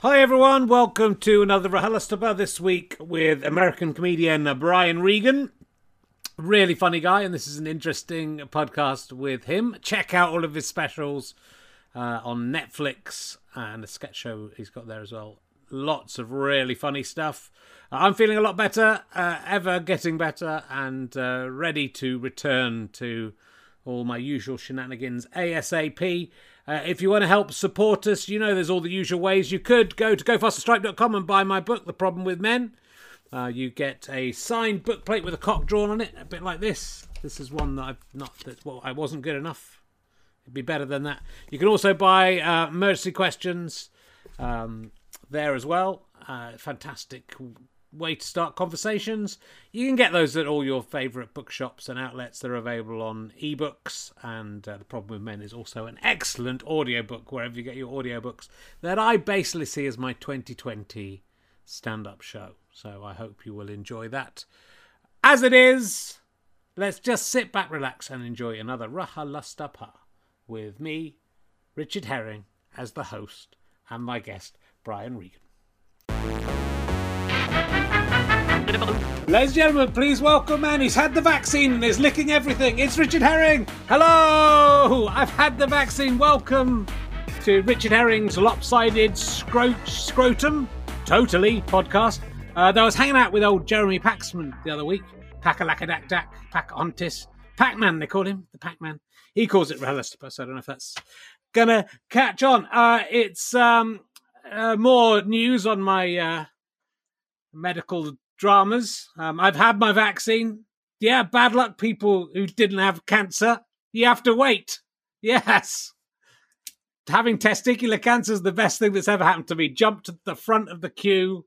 Hi everyone, welcome to another RHLSTP this week with American comedian Brian Regan. Really funny guy, and this is an interesting podcast with him. Check out all of his specials uh, on Netflix and a sketch show he's got there as well. Lots of really funny stuff. Uh, I'm feeling a lot better, uh, ever getting better, and uh, ready to return to all my usual shenanigans ASAP. Uh, if you want to help support us, you know there's all the usual ways. You could go to gofasterstripe.com and buy my book, The Problem with Men. Uh, you get a signed book plate with a cock drawn on it, a bit like this. This is one that I've not, that, well, I wasn't good enough. It'd be better than that. You can also buy uh, Emergency Questions um, there as well. Uh, fantastic way to start conversations. You can get those at all your favourite bookshops and outlets. They're available on ebooks, and uh, The Problem with Men is also an excellent audiobook wherever you get your audiobooks that I basically see as my 2020 stand up show. So I hope you will enjoy that. As it is, let's just sit back, relax, and enjoy another RHLSTP with me, Richard Herring, as the host, and my guest, Brian Regan. Ladies and gentlemen, please welcome man. He's had the vaccine and is licking everything. It's Richard Herring. Hello! I've had the vaccine. Welcome to Richard Herring's Lopsided Scro- Scrotum Totally podcast. Uh, I was hanging out with old Jeremy Paxman the other week. Pakalakadak Dak, Pack Ontis. Pac Man, they call him. The Pac Man. He calls it RHLSTP, so I don't know if that's gonna catch on. Uh, it's um, uh, more news on my uh, medical dramas. Um, I've had my vaccine. Yeah, bad luck, people who didn't have cancer. You have to wait. Yes. Having testicular cancer is the best thing that's ever happened to me. Jumped to the front of the queue,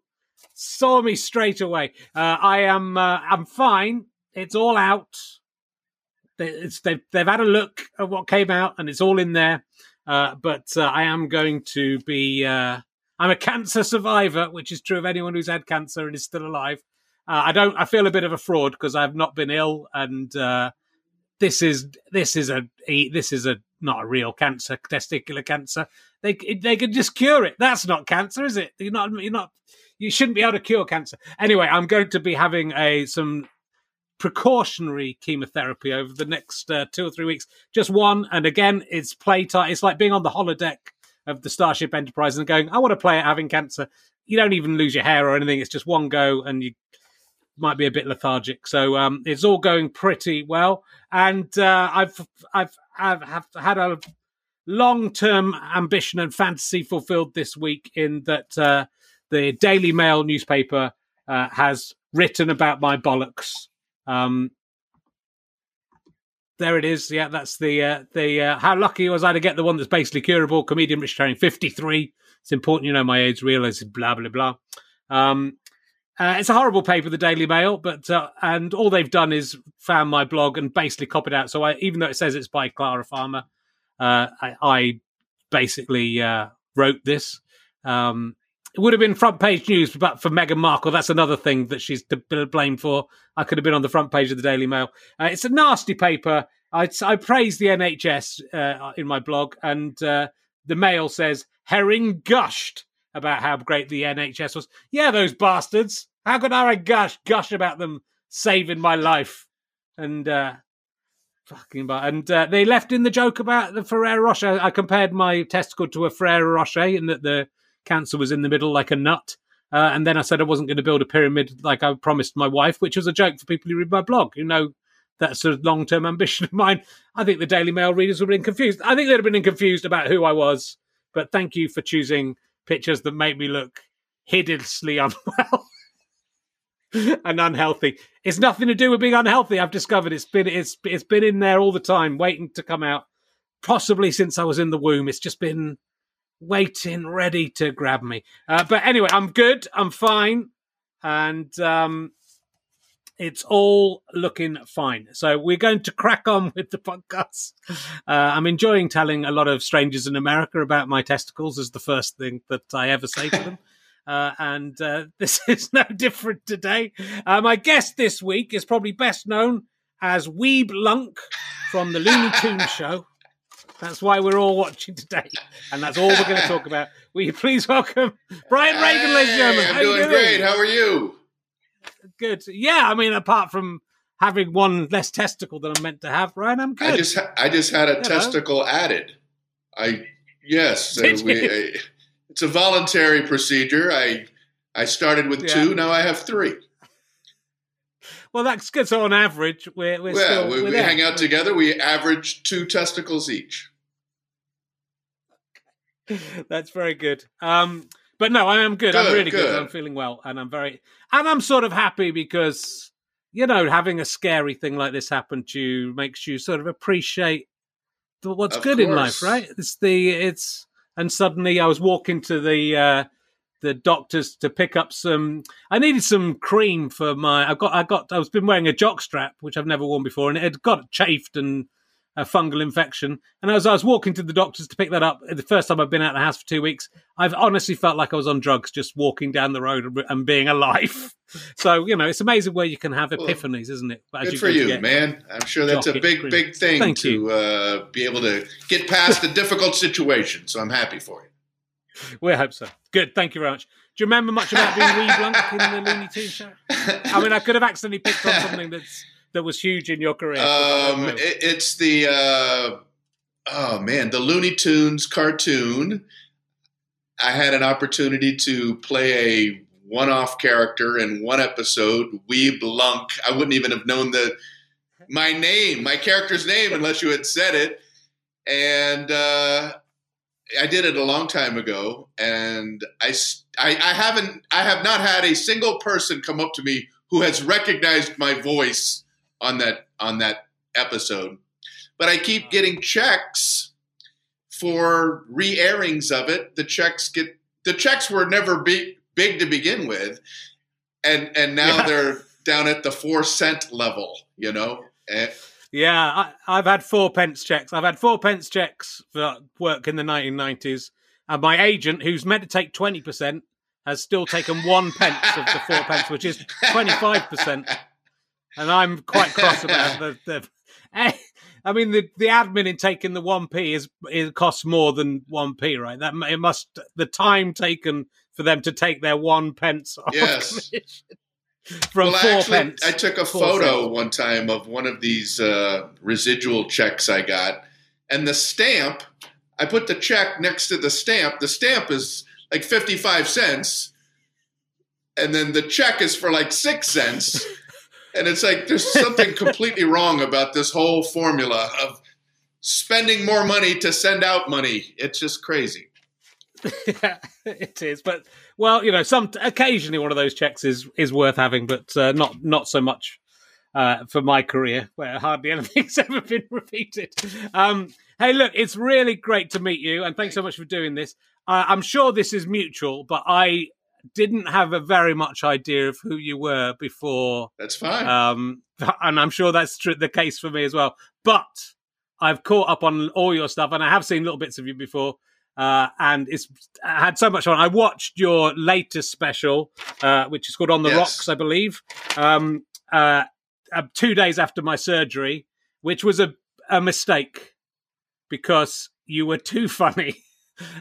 saw me straight away. Uh, I am, uh, I'm fine. It's all out. It's, they've, they've had a look at what came out, and it's all in there. Uh, but uh, I am going to be uh, I'm a cancer survivor, which is true of anyone who's had cancer and is still alive. Uh, I don't. I feel a bit of a fraud because I've not been ill, and uh, this is this is a, this is a not a real cancer, testicular cancer. They they could just cure it. That's not cancer, is it? You're not. You're not. You shouldn't be able to cure cancer. Anyway, I'm going to be having a some precautionary chemotherapy over the next uh, two or three weeks. Just one, and again, it's playtime. It's like being on the holodeck of the Starship Enterprise and going, I want to play it having cancer. You don't even lose your hair or anything. It's just one go and you might be a bit lethargic. So um, it's all going pretty well. And uh, I've, I've, I've have had a long term ambition and fantasy fulfilled this week in that uh, the Daily Mail newspaper uh, has written about my bollocks. Um, there it is. Yeah, that's the uh, the uh, how lucky was I to get the one that's basically curable. Comedian Rich Herring, fifty three. It's important you know my age. Realize blah blah blah. Um, uh, it's a horrible paper, the Daily Mail, but uh, and all they've done is found my blog and basically copied out. So I, even though it says it's by Clara Farmer, uh, I, I, basically uh, wrote this. Um, it would have been front page news, but for Meghan Markle, that's another thing that she's to blame for. I could have been on the front page of the Daily Mail. Uh, it's a nasty paper. I, I praise the NHS uh, in my blog, and uh, the Mail says Herring gushed about how great the NHS was. Yeah, those bastards. How could I gush gush about them saving my life? And uh, fucking but and uh, they left in the joke about the Ferrero Rocher. I compared my testicle to a Ferrero Rocher, and that the cancer was in the middle like a nut. Uh, and then I said I wasn't going to build a pyramid like I promised my wife, which was a joke for people who read my blog, who know that's a long term ambition of mine. I think the Daily Mail readers would have been confused. I think they'd have been confused about who I was. But thank you for choosing pictures that make me look hideously unwell and unhealthy. It's nothing to do with being unhealthy. I've discovered it's been it's it's been in there all the time, waiting to come out. Possibly since I was in the womb. It's just been waiting, ready to grab me. Uh, but anyway, I'm good. I'm fine, and um, it's all looking fine. So we're going to crack on with the podcast. Uh, I'm enjoying telling a lot of strangers in America about my testicles as the first thing that I ever say to them. Uh, and uh, this is no different today. Uh, my guest this week is probably best known as Weeb Lunk from the Looney Tunes show. That's why we're all watching today, and that's all we're going to talk about. Will you please welcome Brian Regan, ladies and gentlemen? I'm doing, doing great. How are you? Good. Yeah, I mean, apart from having one less testicle than I'm meant to have, Brian, I'm good. I just, ha- I just had a you testicle added. I yes, uh, we, uh, it's a voluntary procedure. I, I started with yeah. two. Now I have three. Well, that's good. So on average, we're, we're well, still, we, we hang out together. We average two testicles each. That's very good. Um, but no, I am good. good I'm really good. good. I'm feeling well, and I'm very, and I'm sort of happy because you know having a scary thing like this happen to you makes you sort of appreciate what's of good course. in life, right? It's the it's and suddenly I was walking to the uh, the doctors to pick up some. I needed some cream for my. I got. I got. I was been wearing a jock strap, which I've never worn before, and it had got chafed and a fungal infection. And as I was walking to the doctors to pick that up, the first time I've been out of the house for two weeks, I've honestly felt like I was on drugs just walking down the road and being alive. So you know, it's amazing where you can have epiphanies, well, isn't it? As good for you, man. I'm sure that's a big, cream. big thing Thank to uh, be able to get past a difficult situation. So I'm happy for you. We hope so. Good. Thank you very much. Do you remember much about being Wee Blunk in the Looney Tunes show? I mean, I could have accidentally picked on something that's that was huge in your career. Um, it, it's the uh, oh man, the Looney Tunes cartoon. I had an opportunity to play a one-off character in one episode, Wee Blunk. I wouldn't even have known the my name, my character's name, unless you had said it. And uh, I did it a long time ago, and I, I, I haven't I have not had a single person come up to me who has recognized my voice on that on that episode. But I keep getting checks for re-airings of it. The checks get the checks were never big big to begin with, and and now yeah. they're down at the four cent level. You know. And, yeah, I, have had four pence checks. I've had four pence checks for work in the 1990s. And my agent, who's meant to take 20%, has still taken one pence of the four pence, which is 25%. And I'm quite cross about the. the eh, I mean, the, the admin in taking the 1p is it costs more than 1p, right? That It must, the time taken for them to take their one pence off yes. From well, four actually, pence. I took a photo one time of one of these uh, residual checks I got, and the stamp. I put the check next to the stamp. The stamp is like fifty-five cents, and then the check is for like six cents. and it's like there's something completely wrong about this whole formula of spending more money to send out money. It's just crazy. yeah, it is. But well, you know, some occasionally one of those checks is is worth having, but uh, not not so much uh, for my career, where hardly anything's ever been repeated. Um, hey, look, it's really great to meet you, and thanks so much for doing this. Uh, I'm sure this is mutual, but I didn't have a very much idea of who you were before. That's fine. Um, and I'm sure that's true, the case for me as well. But I've caught up on all your stuff, and I have seen little bits of you before. Uh, and it's had so much fun. I watched your latest special, uh, which is called On the yes. Rocks, I believe, um, uh, uh, two days after my surgery, which was a, a mistake because you were too funny.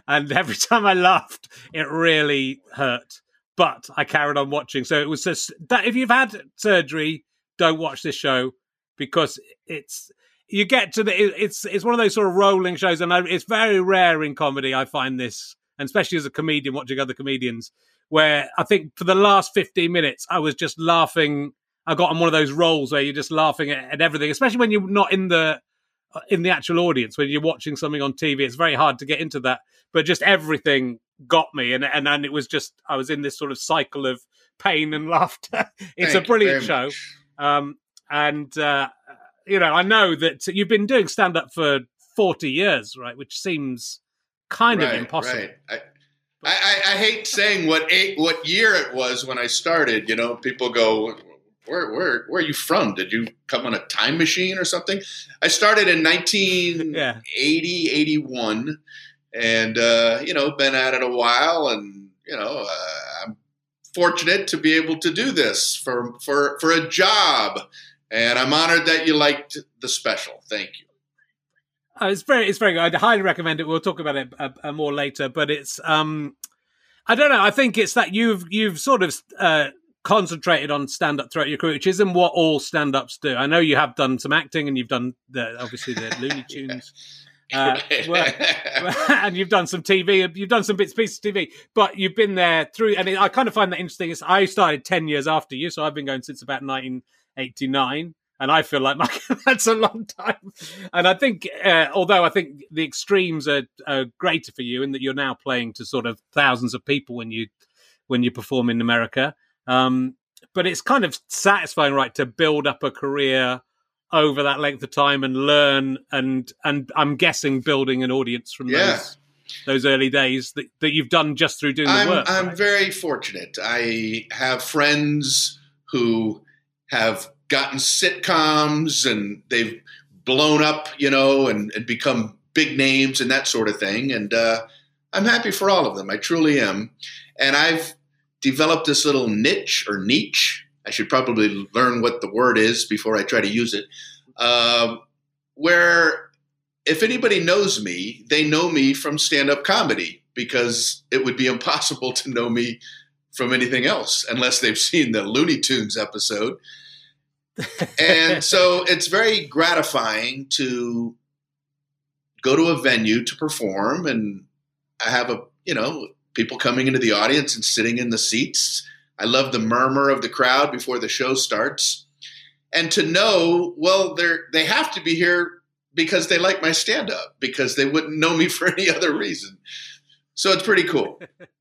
and every time I laughed, it really hurt. But I carried on watching. So it was just that if you've had surgery, don't watch this show because it's you get to the it's it's one of those sort of rolling shows, and it's very rare in comedy. I find this, and especially as a comedian watching other comedians, where I think for the last fifteen minutes I was just laughing. I got on one of those roles where you're just laughing at, at everything, especially when you're not in the uh, in the actual audience when you're watching something on TV. It's very hard to get into that, but just everything got me, and and and it was just I was in this sort of cycle of pain and laughter. it's Thank a brilliant show, um, and uh, you know, I know that you've been doing stand up for 40 years, right? Which seems kind right, of impossible. Right. I, I, I, hate saying what eight, what year it was when I started. You know, people go, where, where, where are you from? Did you come on a time machine or something? I started in 1980, yeah. 81, and, uh, you know, been at it a while. And, you know, uh, I'm fortunate to be able to do this for, for, for a job and I'm honored that you liked the special. Thank you. Oh, it's very, it's very good. I'd highly recommend it. We'll talk about it uh, uh, more later, but it's, um, I don't know. I think it's that you've you've sort of uh, concentrated on stand up throughout your career, which isn't what all stand ups do. I know you have done some acting and you've done the obviously the Looney Tunes. Uh, and you've done some TV, you've done some bits pieces of TV, but you've been there through. And I kind of find that interesting. Is I started ten years after you, so I've been going since about 1989 and I feel like that's a long time. And I think, uh, although I think the extremes are, are, greater for you in that you're now playing to sort of thousands of people when you when you perform in America, um, but it's kind of satisfying, right, to build up a career over that length of time and learn and and I'm guessing building an audience from yeah. those those early days that, that you've done just through doing I'm, the work. I'm right? very fortunate. I have friends who have gotten sitcoms and they've blown up, you know, and, and become big names and that sort of thing. And uh, I'm happy for all of them. I truly am. And I've developed this little niche or niche. I should probably learn what the word is before I try to use it. Uh, where if anybody knows me, they know me from stand up comedy because it would be impossible to know me from anything else unless they've seen the Looney Tunes episode and so it's very gratifying to go to a venue to perform and I have a, you know, people coming into the audience and sitting in the seats. I love the murmur of the crowd before the show starts. And to know, well, they're they have to be here because they like my stand up because they wouldn't know me for any other reason. So it's pretty cool.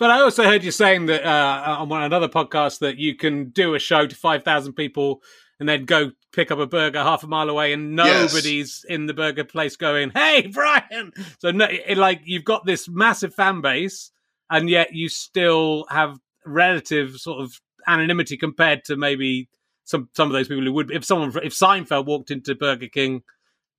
But I also heard you saying that uh, on one another podcast that you can do a show to five thousand people and then go pick up a burger half a mile away and nobody's yes. in the burger place going, "Hey, Brian!" So no, it, like you've got this massive fan base, and yet you still have relative sort of anonymity compared to maybe some some of those people who would if someone if Seinfeld walked into Burger King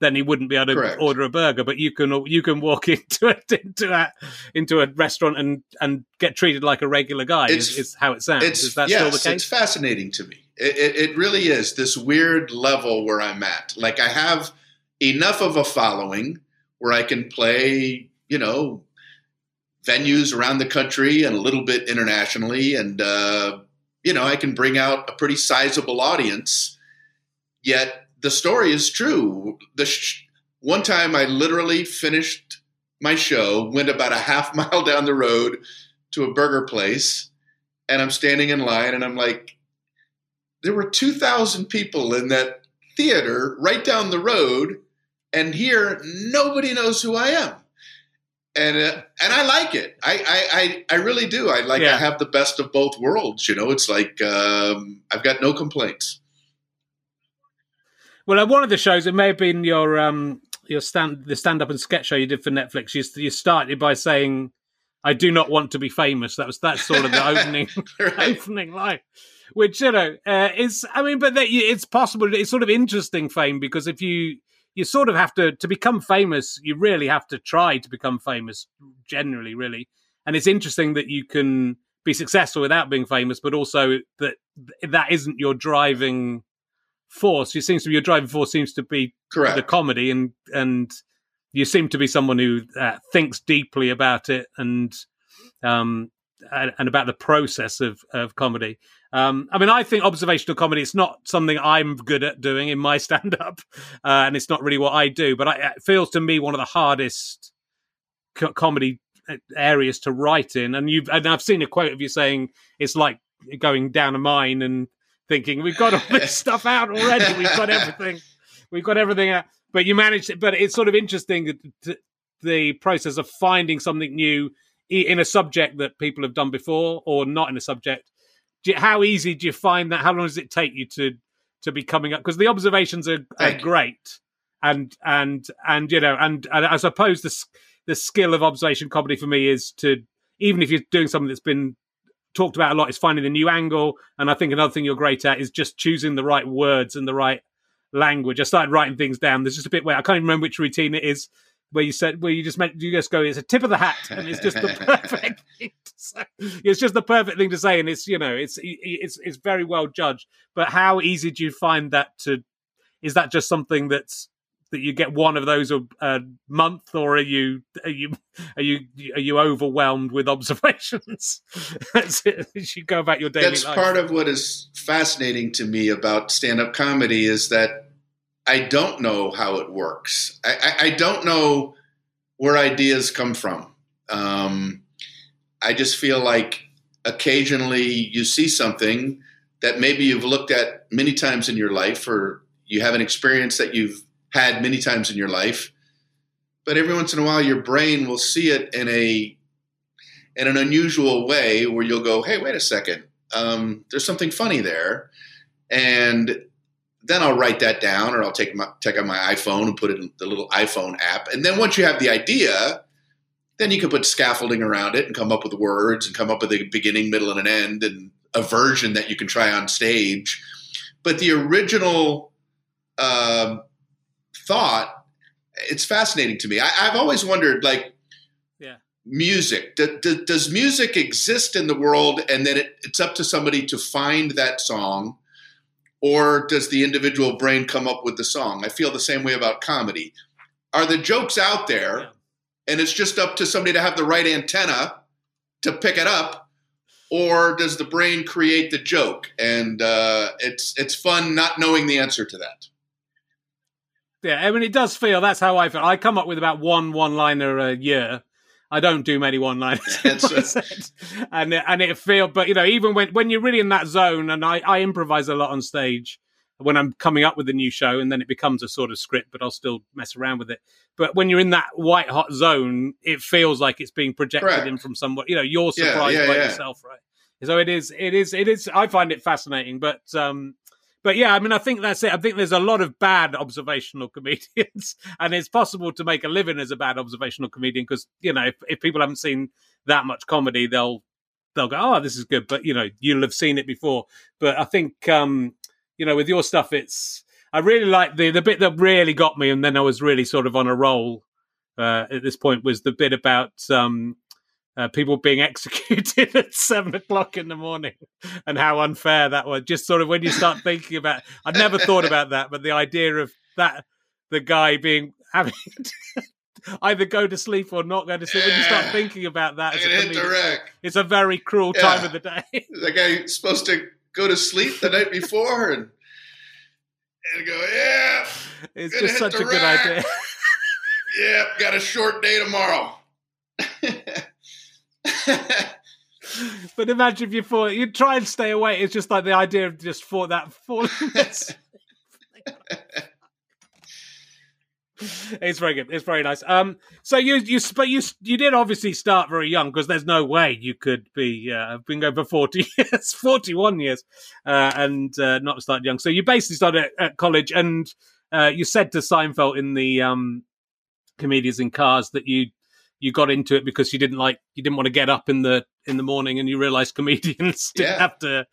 then he wouldn't be able to Correct. order a burger. But you can you can walk into it into a into a restaurant and and get treated like a regular guy. It's, is, is how it sounds. Is that yes, still the case? It's fascinating to me. It, it, it really is this weird level where I'm at. Like I have enough of a following where I can play, you know, venues around the country and a little bit internationally, and uh, you know, I can bring out a pretty sizable audience. Yet the story is true. The sh- one time I literally finished my show, went about a half mile down the road to a burger place, and I'm standing in line, and I'm like, there were 2,000 people in that theater right down the road, and here nobody knows who I am. And uh, and I like it. I, I I really do. I like. Yeah. I have the best of both worlds. You know, it's like um, I've got no complaints. Well, at one of the shows, it may have been your um your stand the stand up and sketch show you did for Netflix. You, you started by saying, "I do not want to be famous." That was that's sort of the opening right. opening line, which you know uh, is I mean, but that, it's possible. It's sort of interesting fame because if you you sort of have to to become famous, you really have to try to become famous. Generally, really, and it's interesting that you can be successful without being famous, but also that that isn't your driving force. It seems to be your driving force seems to be Correct. the comedy, and and you seem to be someone who uh, thinks deeply about it and um and, and, about the process of of comedy. Um, I mean, I think observational comedy is not something I'm good at doing in my stand up, uh, and it's not really what I do. But I, it feels to me one of the hardest co- comedy uh, areas to write in. And you've and I've seen a quote of you saying it's like going down a mine and thinking we've got all this stuff out already. We've got everything. We've got everything out. But you managed it. But it's sort of interesting to, the process of finding something new in a subject that people have done before or not in a subject. You, how easy do you find that? How long does it take you to to be coming up? Because the observations are, are great, and and and you know, and, and I suppose the the skill of observation comedy for me is to even if you're doing something that's been talked about a lot is finding the new angle. And I think another thing you're great at is just choosing the right words and the right language. I started writing things down. There's just a bit where I can't even remember which routine it is where you said where you just meant you just go it's a tip of the hat and it's just the perfect thing to say. it's just the perfect thing to say and it's you know it's it's it's very well judged but how easy do you find that to is that just something that's that you get one of those a, a month, or are you are you are you are you overwhelmed with observations as you go about your daily That's life? part of what is fascinating to me about stand-up comedy is that I don't know how it works. I, I, I don't know where ideas come from. Um, I just feel like occasionally you see something that maybe you've looked at many times in your life, or you have an experience that you've had many times in your life, but every once in a while your brain will see it in a in an unusual way where you'll go, "Hey, wait a second, um, there's something funny there," and then I'll write that down, or I'll take my take out my iPhone and put it in the little iPhone app. And then once you have the idea, then you can put scaffolding around it and come up with words and come up with a beginning, middle, and an end, and a version that you can try on stage. But the original um, thought, it's fascinating to me. I, have always wondered, like, yeah. music. D- d- does music exist in the world, and then it, it's up to somebody to find that song? or does the individual brain come up with the song? I feel the same way about comedy. Are the jokes out there yeah. and it's just up to somebody to have the right antenna to pick it up? Or does the brain create the joke? And uh, it's it's fun not knowing the answer to that. Yeah, I mean, it does feel that's how I feel. I come up with about one one liner a year, I don't do many one liners, and and it feel. But you know, even when when you're really in that zone, and I I improvise a lot on stage when I'm coming up with a new show, and then it becomes a sort of script, but I'll still mess around with it. But when you're in that white hot zone, it feels like it's being projected Correct. in from somewhere. You know, you're surprised yeah, yeah, by yeah. yourself, right? So it is, it is, it is. I find it fascinating, but um, but yeah, I mean, I think that's it. I think there's a lot of bad observational comedians, and it's possible to make a living as a bad observational comedian because you know if, if people haven't seen that much comedy, they'll they'll go, "Oh, this is good," but you know you'll have seen it before. But I think um, you know with your stuff, it's I really like the the bit that really got me, and then I was really sort of on a roll uh, at this point was the bit about um, uh, people being executed at seven o'clock in the morning and how unfair that was. Just sort of when you start thinking about, I'd never thought about that, but the idea of that, the guy being having either go to sleep or not go to sleep. Yeah. When you start thinking about that, as a comedian, it's a very cruel yeah. time of the day. the guy supposed to go to sleep the night before and and go, yeah. It's just such a rack. good idea. yeah, got a short day tomorrow. but imagine if you thought you'd try and stay away. It's just like the idea of just for that falling. it's very good. It's very nice. Um, so you you but you you did obviously start very young because there's no way you could be uh, been going for forty years, forty one years, uh, and uh, not start young. So you basically started at, at college, and uh, you said to Seinfeld in the um, comedians in cars that you you got into it because you didn't like you didn't want to get up in the in the morning and you realized comedians didn't yeah. have to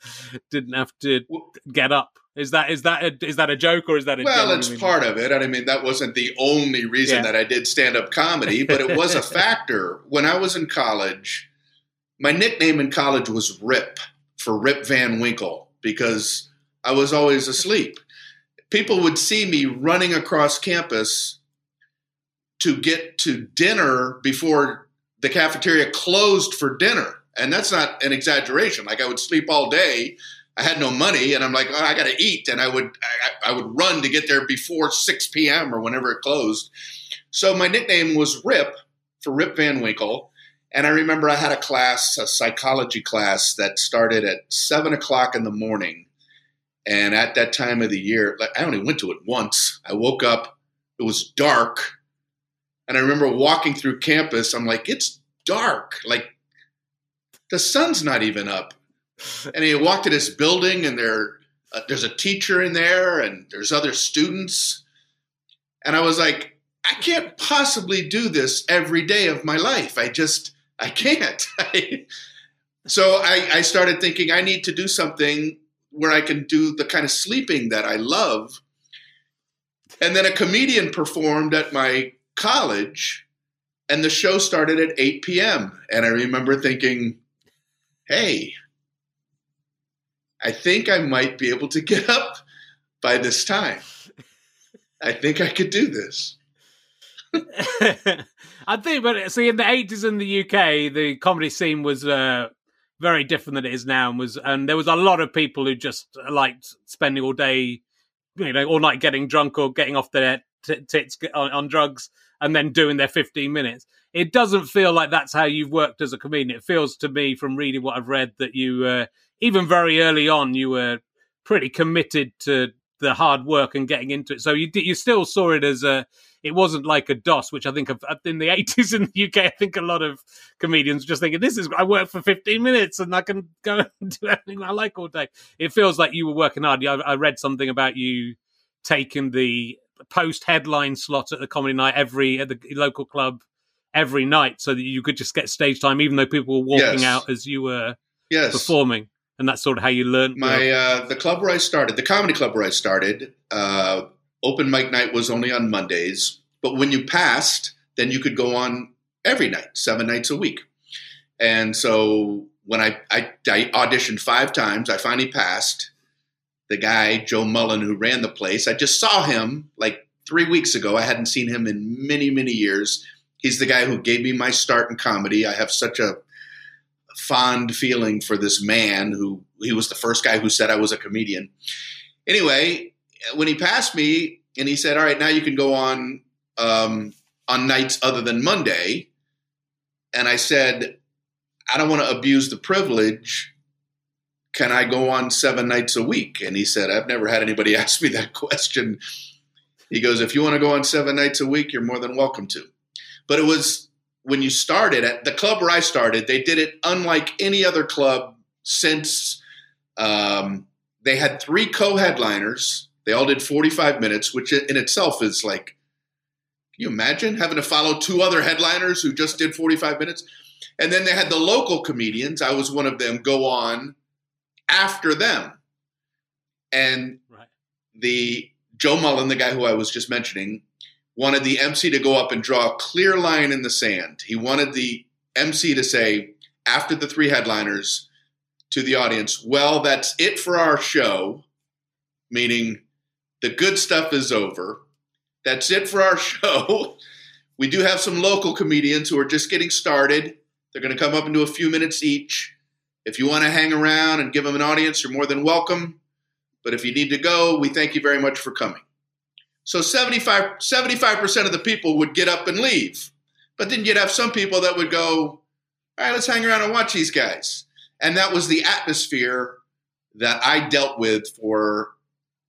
didn't have to get up is that is that a, is that a joke or is that a well it's part of it i mean that wasn't the only reason yeah. that i did stand-up comedy but it was a factor when i was in college my nickname in college was rip for rip van winkle because i was always asleep people would see me running across campus to get to dinner before the cafeteria closed for dinner. And that's not an exaggeration. Like I would sleep all day. I had no money, and I'm like, oh, I got to eat, and I would I, I would run to get there before 6 p.m. or whenever it closed. So my nickname was Rip for Rip Van Winkle. And I remember I had a class, a psychology class that started at seven o'clock in the morning. And at that time of the year, I only went to it once. I woke up, it was dark, and I remember walking through campus. I'm like, it's dark. Like the sun's not even up. And he walked to this building, and there, uh, there's a teacher in there, and there's other students. And I was like, I can't possibly do this every day of my life. I just, I can't. so I, I started thinking I need to do something where I can do the kind of sleeping that I love. And then a comedian performed at my college, and the show started at 8 p.m. And I remember thinking, hey, I think I might be able to get up by this time. I think I could do this. I think, but see, in the eighties in the UK, the comedy scene was uh, very different than it is now, and was and there was a lot of people who just liked spending all day, you know, all night getting drunk or getting off their t- tits on, on drugs and then doing their fifteen minutes. It doesn't feel like that's how you've worked as a comedian. It feels to me, from reading what I've read, that you, uh, even very early on, you were pretty committed to the hard work and getting into it. So you you still saw it as a it wasn't like a doss, which I think of, in the 80s in the UK, I think a lot of comedians just thinking, this is, I work for 15 minutes and I can go and do anything I like all day. It feels like you were working hard. I, I read something about you taking the post headline slot at the comedy night every, at the local club every night so that you could just get stage time, even though people were walking yes. out as you were yes. performing. And that's sort of how you learned. My uh, the club where I started, the comedy club where I started, uh, open mic night was only on Mondays, but when you passed, then you could go on every night, seven nights a week. And so when I, I, I auditioned five times, I finally passed. The guy, Joe Mullen, who ran the place, I just saw him like three weeks ago. I hadn't seen him in many, many years. He's the guy who gave me my start in comedy. I have such a fond feeling for this man who he was the first guy who said I was a comedian. Anyway, when he passed me and he said, "All right, now you can go on um, on nights other than Monday," and I said, "I don't want to abuse the privilege. Can I go on seven nights a week?" And he said, "I've never had anybody ask me that question." He goes, "If you want to go on seven nights a week, you're more than welcome to." But it was when you started at the club where I started, they did it unlike any other club since. Um, they had three co-headliners they all did 45 minutes, which in itself is like, can you imagine having to follow two other headliners who just did 45 minutes? And then they had the local comedians. I was one of them. Go on after them, and right. the Joe Mullen, the guy who I was just mentioning, wanted the MC to go up and draw a clear line in the sand. He wanted the MC to say after the three headliners to the audience, "Well, that's it for our show," meaning the good stuff is over. That's it for our show. We do have some local comedians who are just getting started. They're going to come up and do a few minutes each. If you want to hang around and give them an audience, you're more than welcome. But if you need to go, we thank you very much for coming. So 75, 75% of the people would get up and leave. But then you'd have some people that would go, all right, let's hang around and watch these guys. And that was the atmosphere that I dealt with for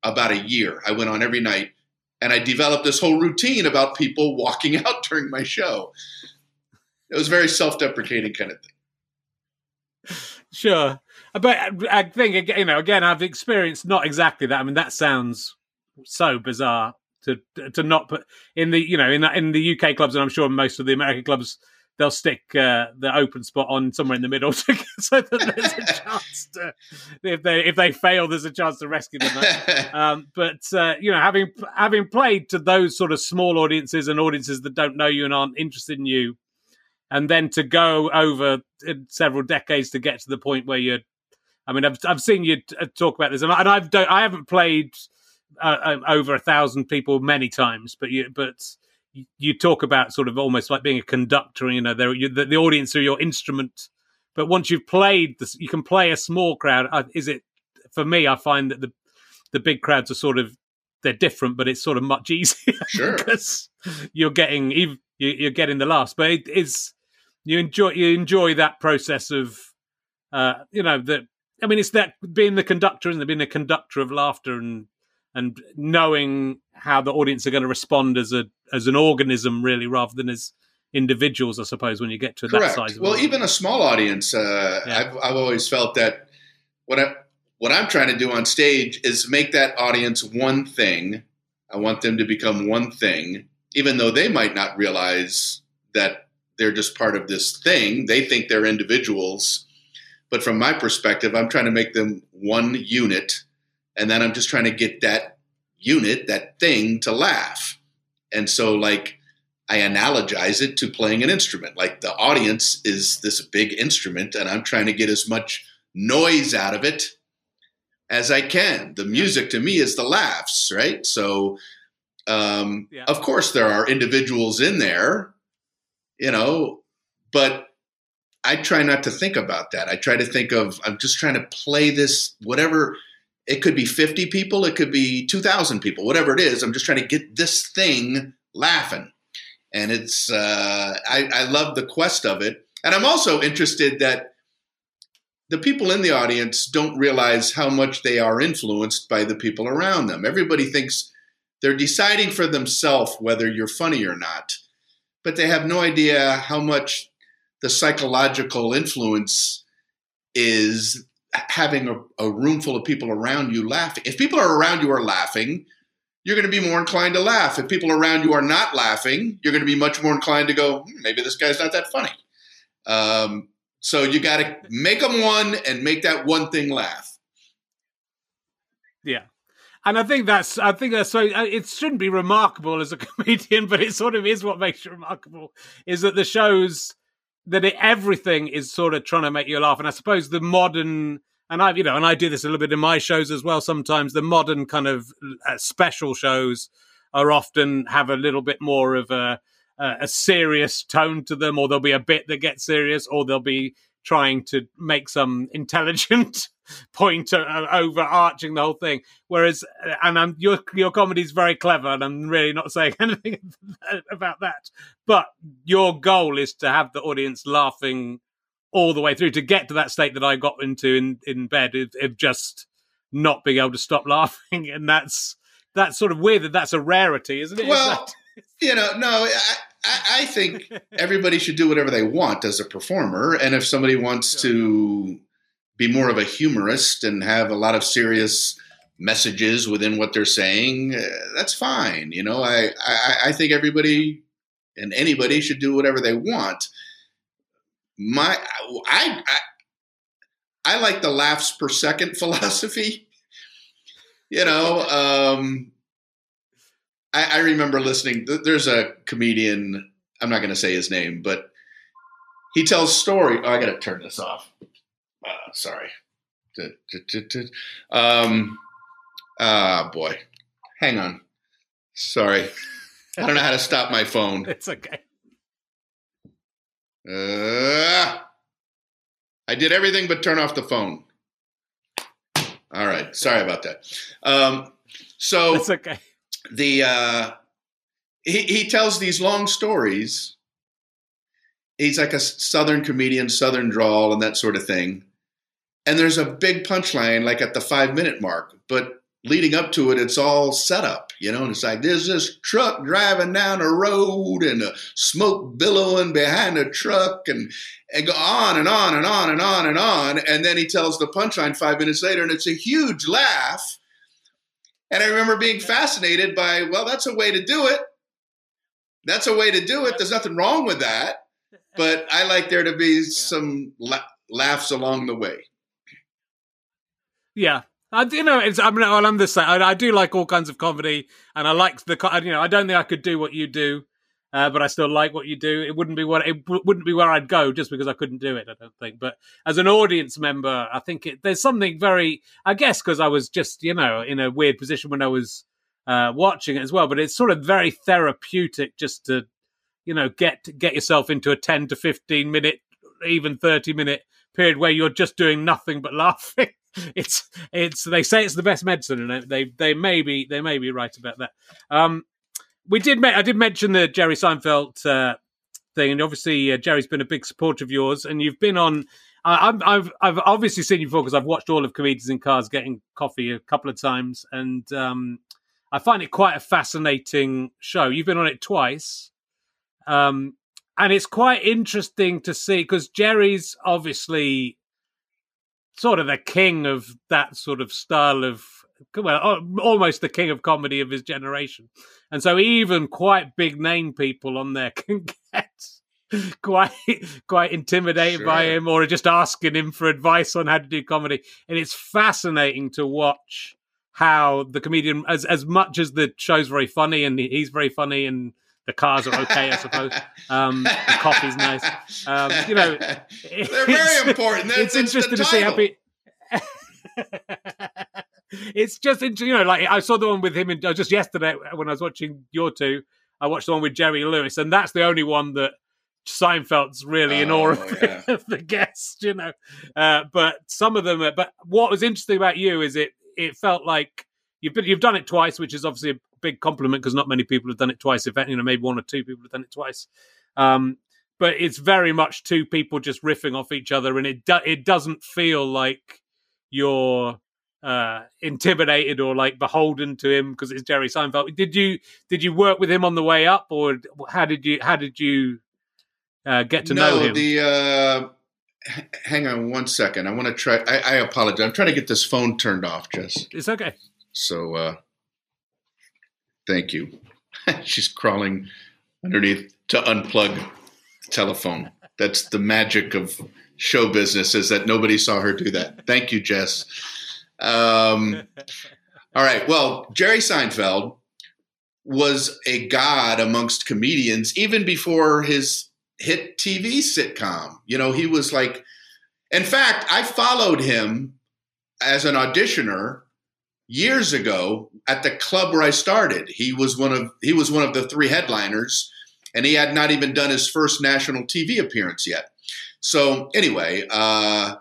about a year. I went on every night and I developed this whole routine about people walking out during my show. It was very self-deprecating kind of thing. Sure, but I think you know again I've experienced not exactly that. I mean that sounds so bizarre to to not put in the you know in the, in the UK clubs and I'm sure most of the American clubs they'll stick uh, the open spot on somewhere in the middle to, so that there's a chance to if they if they fail there's a chance to rescue them um, but uh, you know having having played to those sort of small audiences and audiences that don't know you and aren't interested in you and then to go over several decades to get to the point where you're I mean I've I've seen you uh, talk about this and I've don't, I haven't played uh, um, over a thousand people many times but you but you talk about sort of almost like being a conductor. You know, the, the audience are your instrument, but once you've played, this, you can play a small crowd. Is it for me? I find that the the big crowds are sort of they're different, but it's sort of much easier sure. because you're getting you're getting the last. But it is you enjoy you enjoy that process of uh, you know that. I mean, it's that being the conductor and being a conductor of laughter and and knowing how the audience are going to respond as a as an organism, really, rather than as individuals, I suppose, when you get to Correct. that size. Well, even a small audience, uh, yeah. I've, I've always felt that what I what I'm trying to do on stage is make that audience one thing. I want them to become one thing, even though they might not realize that they're just part of this thing. They think they're individuals. But from my perspective, I'm trying to make them one unit and then I'm just trying to get that unit, that thing to laugh. And so, like, I analogize it to playing an instrument. Like, the audience is this big instrument, and I'm trying to get as much noise out of it as I can. The music to me is the laughs, right? So, Um, yeah. Of course, there are individuals in there, you know, but I try not to think about that. I try to think of I'm just trying to play this whatever it could be 50 people, it could be 2,000 people, whatever it is. I'm just trying to get this thing laughing. And it's, uh, I, I love the quest of it. And I'm also interested that the people in the audience don't realize how much they are influenced by the people around them. Everybody thinks they're deciding for themselves whether you're funny or not, but they have no idea how much the psychological influence is having a, a, room full of people around you laughing. If people are around you are laughing, you're going to be more inclined to laugh. If people around you are not laughing, you're going to be much more inclined to go, hmm, maybe this guy's not that funny. Um, so you got to make them one and make that one thing laugh. Yeah. And I think that's, I think that's so, uh, it shouldn't be remarkable as a comedian, but it sort of is what makes it remarkable is that the shows that it, everything is sort of trying to make you laugh. And I suppose the modern, and I, you know, and I do this a little bit in my shows as well. Sometimes the modern kind of uh, special shows are often have a little bit more of a, a serious tone to them, or there'll be a bit that gets serious, or they'll be trying to make some intelligent point uh, overarching the whole thing. Whereas, uh, and I'm, your your comedy is very clever, and I'm really not saying anything about that. But your goal is to have the audience laughing all the way through to get to that state that I got into in in bed of, of just not being able to stop laughing, and that's that's sort of weird that that's a rarity, isn't it? Well, you know, no. I, I, think everybody should do whatever they want as a performer, and if somebody wants to be more of a humorist and have a lot of serious messages within what they're saying, uh, that's fine. You know, I, I, I think everybody and anybody should do whatever they want. My, I, I, I like the laughs per second philosophy. You know, um, I, I remember listening. There's a comedian. I'm not going to say his name, but he tells story. Oh, I got to turn this off. Uh, sorry. Um, ah, boy. Hang on. Sorry. I don't know how to stop my phone. It's okay. Uh, I did everything but turn off the phone. All right. Sorry about that. Um, so it's okay. The uh, he he tells these long stories. He's like a southern comedian, southern drawl, and that sort of thing and there's a big punchline like at the five minute mark but leading up to it it's all set up you know and it's like there's this truck driving down a road and a smoke billowing behind a truck and and go on and on and on and on and on. And then he tells the punchline five minutes later and it's a huge laugh. And i remember being fascinated by well that's a way to do it. That's a way to do it. There's nothing wrong with that. But i like there to be some la- laughs along the way yeah. I, you know, it's, I mean, I'm same. I, I, do like all kinds of comedy, and I like the, you know, I don't think I could do what you do, uh, but I still like what you do. It wouldn't be what it wouldn't be where I'd go just because I couldn't do it. I don't think. But as an audience member, I think it, there's something very, I guess, because I was just, you know, in a weird position when I was uh, watching it as well. But it's sort of very therapeutic just to, you know, get get yourself into a 10 to 15 minute, even 30 minute period where you're just doing nothing but laughing it's it's they say it's the best medicine, and they they may be they may be right about that. Um, we did I did mention the Jerry Seinfeld uh, thing, and obviously uh, Jerry's been a big supporter of yours, and you've been on. Uh, I've I've obviously seen you before because I've watched all of comedians in cars getting coffee a couple of times, and um, I find it quite a fascinating show. You've been on it twice, um, and it's quite interesting to see because Jerry's obviously sort of the king of that sort of style of well, almost the king of comedy of his generation. And so even quite big name people on there can get quite quite intimidated sure. by him or just asking him for advice on how to do comedy. And it's fascinating to watch how the comedian as as much as the show's very funny and he's very funny and the cars are okay, I suppose. Um, the coffee's nice. Um, you know, they're very important. It's interesting to see how people. it's just interesting, you know, like I saw the one with him uh, just yesterday when I was watching your two. I watched the one with Jerry Lewis, and that's the only one that Seinfeld's really oh, in awe oh, yeah. of the guests, you know. Uh, but some of them, are, but what was interesting about you is it it felt like you've been, you've done it twice, which is obviously big compliment because not many people have done it twice. If you know, maybe one or two people have done it twice. Um, but it's very much two people just riffing off each other, and it do- it doesn't feel like you're uh, intimidated or like beholden to him because it's Jerry Seinfeld. Did you did you work with him on the way up, or how did you how did you uh, get to no, know him? The uh, hang on one second. I want to try. I, I, apologize. I'm trying to get this phone turned off, Jess. It's okay. So, uh, thank you. She's crawling underneath to unplug telephone. That's the magic of show business is that nobody saw her do that. Thank you, Jess. Um, all right. Well, Jerry Seinfeld was a god amongst comedians even before his hit TV sitcom. You know, he was like, in fact, I followed him as an auditioner years ago at the club where I started. He was one of he was one of the three headliners, and he had not even done his first national TV appearance yet. So anyway, uh,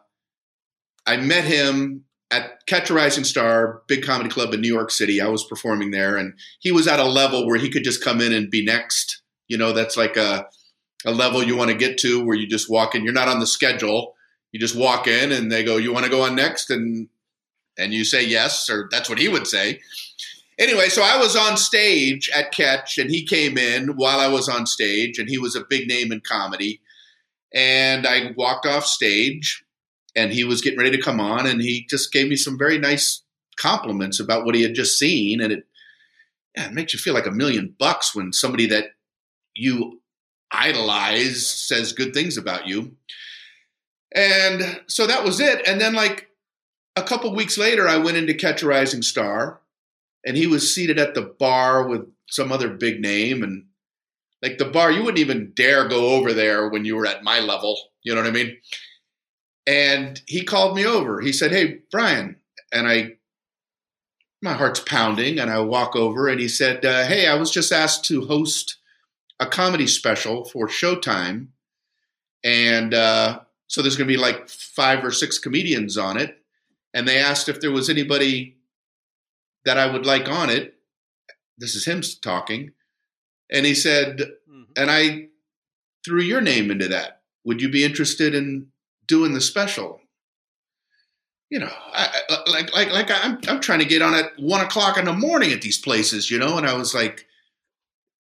I met him at Catch a Rising Star, big comedy club in New York City. I was performing there, and he was at a level where he could just come in and be next. You know, that's like a a level you want to get to where you just walk in. You're not on the schedule. You just walk in, and they go, "You want to go on next?" and and you say yes, or that's what he would say. Anyway, so I was on stage at Catch, and he came in while I was on stage, and he was a big name in comedy. And I walked off stage, and he was getting ready to come on, and he just gave me some very nice compliments about what he had just seen, and it yeah, it makes you feel like a million bucks when somebody that you idolize says good things about you. And so that was it. And then, like a couple weeks later, I went into Catch a Rising Star, and he was seated at the bar with some other big name. And like the bar, you wouldn't even dare go over there when you were at my level. You know what I mean? And he called me over. He said, Hey, Brian. And I, my heart's pounding, and I walk over, and he said, uh, Hey, I was just asked to host a comedy special for Showtime, and uh, so there's going to be like five or six comedians on it. And they asked if there was anybody that I would like on it. This is him talking, and he said, mm-hmm. and I threw your name into that. Would you be interested in doing the special? You know, I, like like like I'm I'm trying to get on at one o'clock in the morning at these places, you know, and I was like,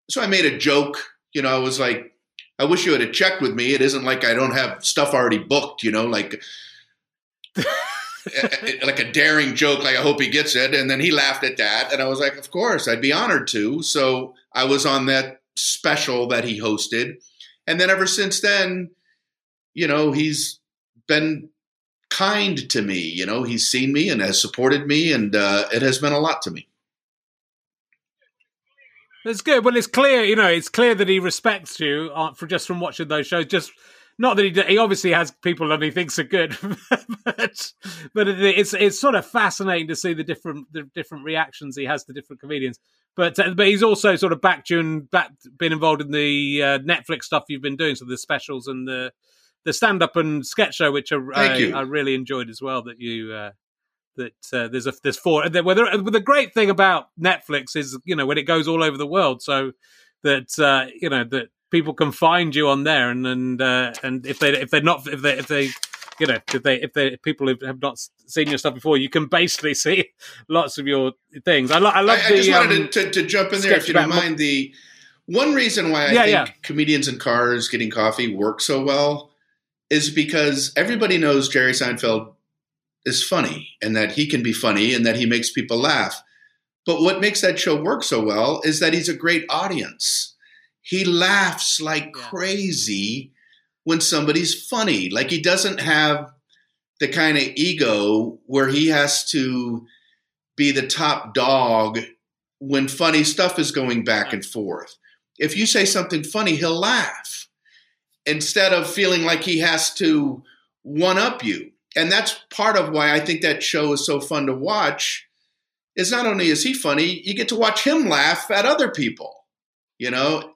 so I made a joke. You know, I was like, I wish you had checked with me. It isn't like I don't have stuff already booked. You know, like. like a daring joke, like I hope he gets it. And then he laughed at that. And I was like, of course, I'd be honored to. So I was on that special that he hosted. And then ever since then, you know, he's been kind to me. You know, he's seen me and has supported me, and uh, it has meant a lot to me. It's good. Well, it's clear, you know, it's clear that he respects you uh, for just from watching those shows. Just not that he he obviously has people that he thinks are good, but but it's it's sort of fascinating to see the different the different reactions he has to different comedians. But uh, but he's also sort of backed you and back, been involved in the uh, Netflix stuff you've been doing, so the specials and the the stand up and sketch show, which I, I, I, really enjoyed as well. That you uh, that uh, there's a there's four. Whether the great thing about Netflix is you know when it goes all over the world, so that uh, you know that people can find you on there, and and uh, and if they if they're not if they if they you know if they if they if people have not seen your stuff before, you can basically see lots of your things. I, lo- I love. I, I just wanted um, to, to, jump in there if you don't mind. The one reason why I yeah, think yeah. comedians in cars getting coffee work so well is because everybody knows Jerry Seinfeld is funny and that he can be funny and that he makes people laugh. But what makes that show work so well is that he's a great audience. He laughs like yeah. crazy when somebody's funny. Like he doesn't have the kind of ego where he has to be the top dog when funny stuff is going back and forth. If you say something funny, he'll laugh instead of feeling like he has to one up you and that's part of why I think that show is so fun to watch is not only is he funny, you get to watch him laugh at other people. You know,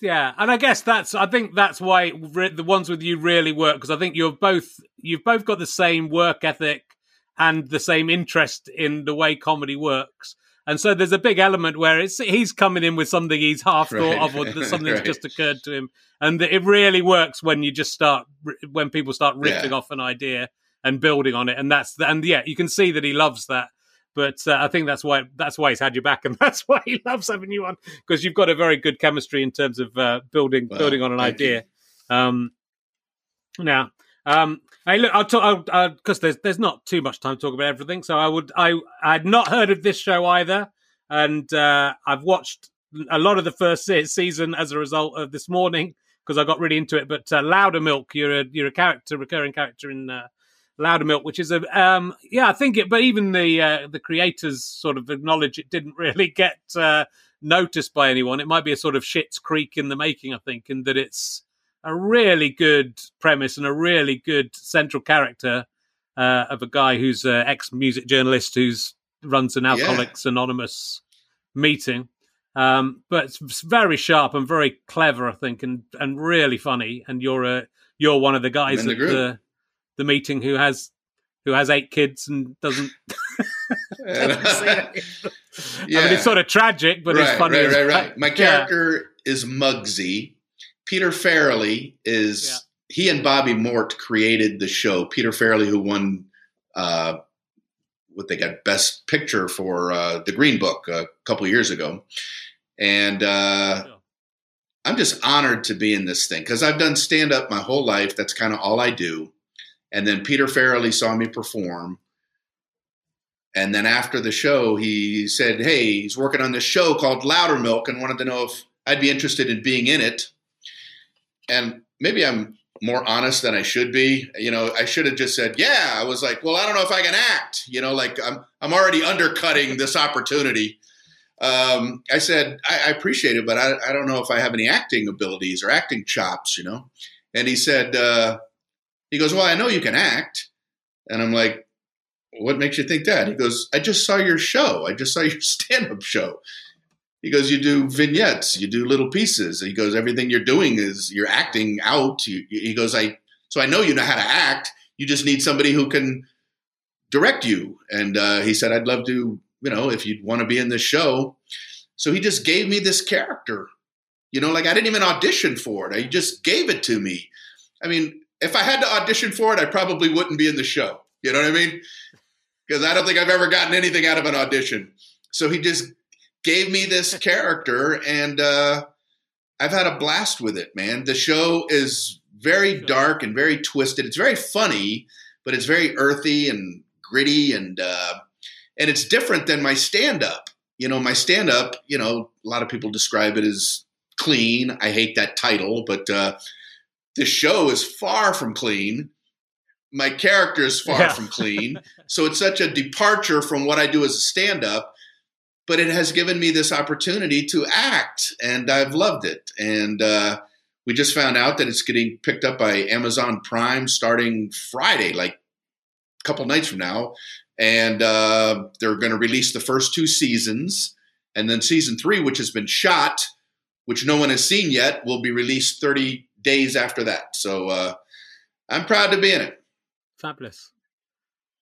yeah, and I guess that's I think that's why re- the ones with you really work because I think you're both you've both got the same work ethic and the same interest in the way comedy works. And so there's a big element where it's he's coming in with something he's half thought of or something right. that's just occurred to him, and it really works when you just start when people start riffing yeah. off an idea and building on it, and that's and yeah, you can see that he loves that. But uh, I think that's why that's why he's had you back, and that's why he loves having you on because you've got a very good chemistry in terms of uh, building well, building on an idea. Um, now, um, hey, look, I'll talk because there's there's not too much time to talk about everything. So I would I I had not heard of this show either, and uh, I've watched a lot of the first season as a result of this morning because I got really into it. But uh, Loudermilk, you're a you're a character, recurring character in uh, Loudermilk, which is a um, yeah, I think it. But even the uh, the creators sort of acknowledge it didn't really get uh, noticed by anyone. It might be a sort of Schitt's Creek in the making, I think, in that it's a really good premise and a really good central character uh, of a guy who's an ex music journalist who's runs an Alcoholics yeah. Anonymous meeting. Um, but it's very sharp and very clever, I think, and and really funny. And you're a you're one of the guys in the at the the meeting who has who has eight kids and doesn't. doesn't yeah. I mean, it's sort of tragic, but right, it's funny. Right, right, right. My character yeah. is Muggsy. Peter Farrelly is yeah. he and Bobby Mort created the show. Peter Farrelly, who won uh, what they got Best Picture for uh, the Green Book a couple years ago, and uh, I'm just honored to be in this thing because I've done stand up my whole life. That's kind of all I do. And then Peter Farrelly saw me perform. And then after the show, he said, Hey, he's working on this show called Loudermilk and wanted to know if I'd be interested in being in it. And maybe I'm more honest than I should be. You know, I should have just said, "Yeah." I was like, "Well, I don't know if I can act." You know, like I'm I'm already undercutting this opportunity um, I said, I, I, appreciate it, but I, I, don't know if I have any acting abilities or acting chops, you know? And he said, uh, he goes, Well, I know you can act. And I'm like, What makes you think that? He goes, I just saw your show. I just saw your stand up show. He goes, You do vignettes, you do little pieces. He goes, Everything you're doing is you're acting out. he goes, I, so I know you know how to act. You just need somebody who can direct you. And uh, he said, I'd love to you know, if you'd want to be in this show. So he just gave me this character. You know, like I didn't even audition for it. He just gave it to me. I mean, if I had to audition for it, I probably wouldn't be in the show. You know what I mean? Because I don't think I've ever gotten anything out of an audition. So he just gave me this character, and uh, I've had a blast with it, man. The show is very dark and very twisted. It's very funny, but it's very earthy and gritty and uh, and it's different than my stand up. You know, my stand up, you know, a lot of people describe it as clean. I hate that title, but uh, this show is far from clean. My character is far yeah. from clean. so it's such a departure from what I do as a stand up, but it has given me this opportunity to act, and I've loved it. And uh, we just found out that it's getting picked up by Amazon Prime starting Friday, like a couple nights from now and uh, they're going to release the first two seasons, and then season three, which has been shot, which no one has seen yet, will be released 30 days after that. So uh, I'm proud to be in it. Fabulous.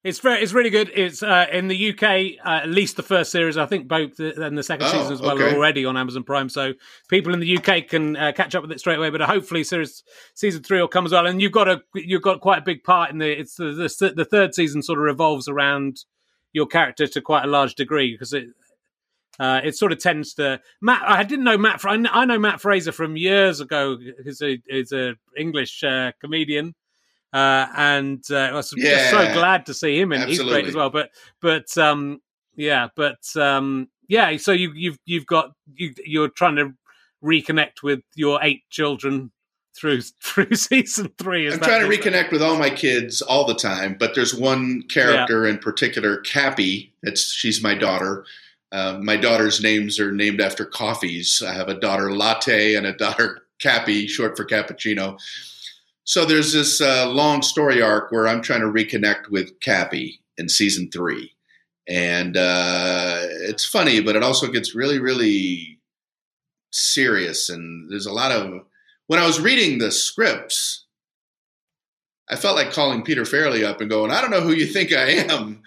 It's very, it's really good. It's uh, in the UK, uh, at least the first series. I think both and the second oh, season as well okay. are already on Amazon Prime. So people in the UK can uh, catch up with it straight away. But hopefully, series season three will come as well. And you've got a you've got quite a big part in the. It's the the, the third season sort of revolves around your character to quite a large degree because it uh, it sort of tends to Matt. I didn't know Matt. I know Matt Fraser from years ago. He's a he's a English uh, comedian, uh, and uh, I was yeah. just so glad to see him, and Absolutely. he's great as well. But but um, yeah, but um, yeah. So you you've you've got you you're trying to reconnect with your eight children through through season three. I'm trying to reconnect with all my kids all the time, but there's one character yeah. in particular, Cappy. It's she's my daughter. Uh, my daughter's names are named after coffees. I have a daughter Latte and a daughter Cappy, short for cappuccino. So there's this uh, long story arc where I'm trying to reconnect with Cappy in season three. and uh, it's funny, but it also gets really, really serious. And there's a lot of when I was reading the scripts, I felt like calling Peter Farrelly up and going, "I don't know who you think I am."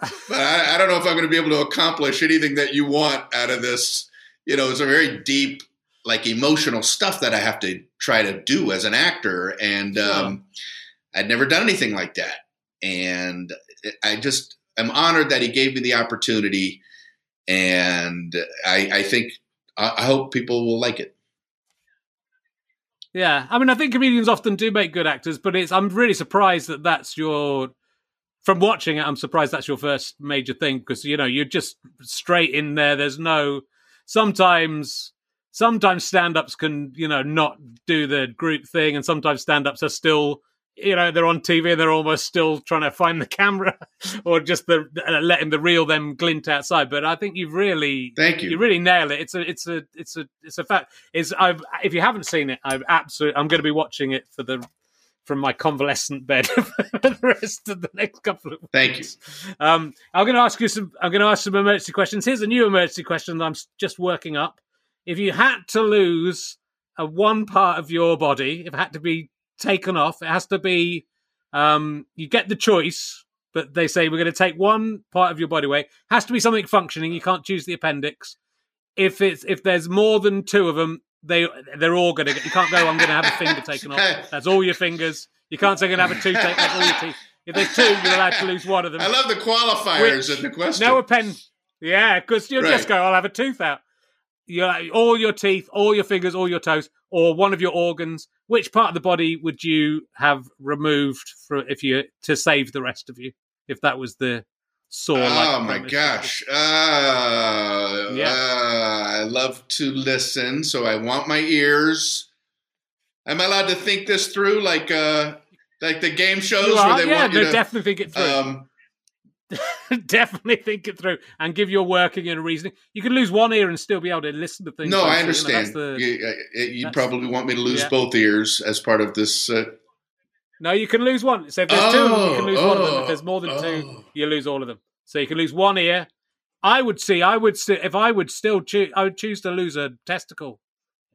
But I, I, don't know if I'm going to be able to accomplish anything that you want out of this. You know, it's a very deep, like emotional stuff that I have to try to do as an actor, and um, I'd never done anything like that. And I just am honored that he gave me the opportunity, and I, I think I hope people will like it. Yeah, I mean, I think comedians often do make good actors, but it's I'm really surprised that that's your. From watching it, I'm surprised that's your first major thing because you know you're just straight in there. There's no. Sometimes, sometimes stand-ups can you know not do the group thing, and sometimes stand-ups are still you know they're on TV and they're almost still trying to find the camera or just the uh, letting the real them glint outside. But I think you've really, thank you, you really nail it. It's a, it's a, it's a, it's a fact. Is I've if you haven't seen it, I've absolutely I'm going to be watching it for the from my convalescent bed for the rest of the next couple of weeks. Thank you. Um, I'm going to ask you some. I'm going to ask some emergency questions. Here's a new emergency question that I'm just working up. If you had to lose a one part of your body, if it had to be taken off. It has to be um, you get the choice, but they say we're going to take one part of your body weight. Has to be something functioning. You can't choose the appendix. If it's if there's more than two of them, they they're all going to get. You can't go. I'm going to have a finger taken off. That's all your fingers. You can't say I'm going to have a tooth taken. off all your teeth. If there's two, you're allowed to lose one of them. I love the qualifiers Which, in the question. No append. Yeah, because you'll right. just go. I'll have a tooth out. You all your teeth, all your fingers, all your toes or one of your organs, which part of the body would you have removed for if you to save the rest of you? If that was the saw. Oh my gosh! Uh, yeah. Uh, I love to listen, so I want my ears. Am I allowed to think this through, like uh, like the game shows where they yeah, want you no, to definitely think it through. Um, definitely think it through and give your working and reasoning. You can lose one ear and still be able to listen to things. No, I understand. You know, the, you, would probably want me to lose yeah. both ears as part of this. Uh... No, you can lose one. So if there's oh, two them, you can lose oh, one of them. If there's more than oh. two, you lose all of them. So you can lose one ear. I would see. I would see if I would still choose. I would choose to lose a testicle.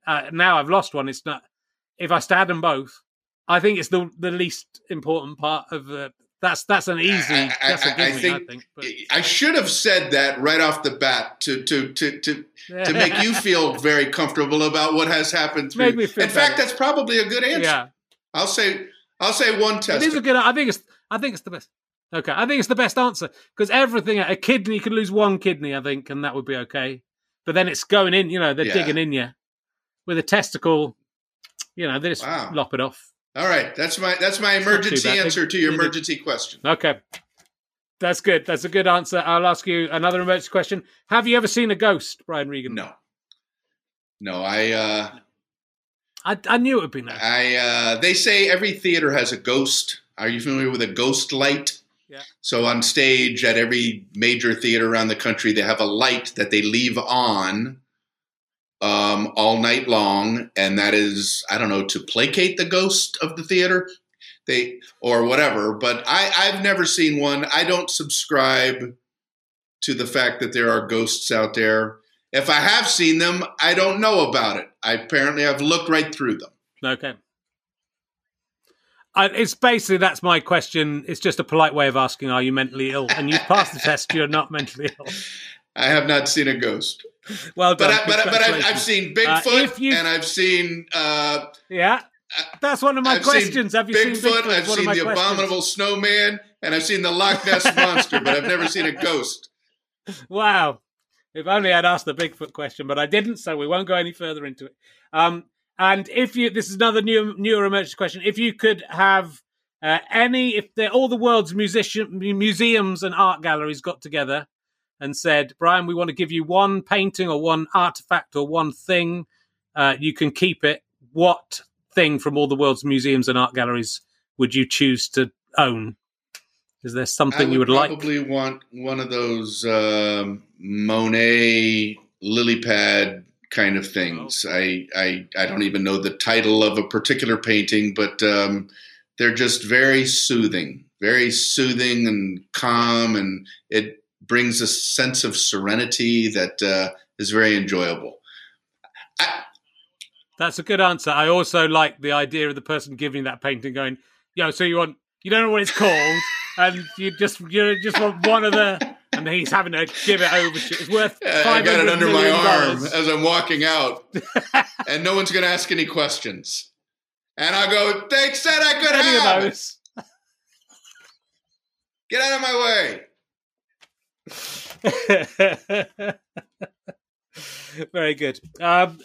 Uh, now I've lost one. It's not. If I stab them both, I think it's the the least important part of the that's that's an easy. I, that's a I, I think, I think but. I should have said that right off the bat to to to to, to make you feel very comfortable about what has happened. Make me feel In better. fact, that's probably a good answer. Yeah, I'll say I'll say one test. It is a good. I think it's I think it's the best. Okay, I think it's the best answer because everything a kidney you could lose one kidney, I think, and that would be okay. But then it's going in. You know, they're yeah. digging in you with a testicle. You know, they just wow. lop it off. All right, that's my that's my emergency answer to your emergency question. Okay. That's good. That's a good answer. I'll ask you another emergency question. Have you ever seen a ghost, Brian Regan? No. No, I uh I, I knew it would be nice. I uh they say every theater has a ghost. Are you familiar with a ghost light? Yeah. So on stage at every major theater around the country, they have a light that they leave on um, all night long, and that is I don't know to placate the ghost of the theater, they or whatever. But I, I've never seen one. I don't subscribe to the fact that there are ghosts out there. If I have seen them, I don't know about it. I apparently I've looked right through them. Okay. I, it's basically that's my question. It's just a polite way of asking, "Are you mentally ill?" And you've passed the test. You're not mentally ill. I have not seen a ghost. Well done. But, I, but, but I've, I've, seen uh, Bigfoot uh, you, and I've seen. Uh, yeah. That's one of my I've questions. Have you Bigfoot, seen Bigfoot? I've seen the questions. abominable snowman, and I've seen the Loch Ness monster, but I've never seen a ghost. Wow. If only I'd asked the Bigfoot question, but I didn't, so we won't go any further into it. Um, and if you, this is another new, newer emergency question. If you could have uh, any, if all the world's musician, museums and art galleries got together and said, Brian, we want to give you one painting or one artifact or one thing. Uh, you can keep it. What thing from all the world's museums and art galleries would you choose to own? Is there something you would like? I probably want one of those um, Monet lily pad kind of things. Oh. I, I I don't even know the title of a particular painting, but um, they're just very soothing very soothing and calm, and it brings a sense of serenity that uh, is very enjoyable. I, That's a good answer. I also like the idea of the person giving that painting going, "Yo, so you want you don't know what it's called, and you just you just want one of the." And he's having to give it over to It's worth. I got it under my arm as I'm walking out, and no one's going to ask any questions. And I go, "They said I could Any have of it. those. Get out of my way." Very good. Um,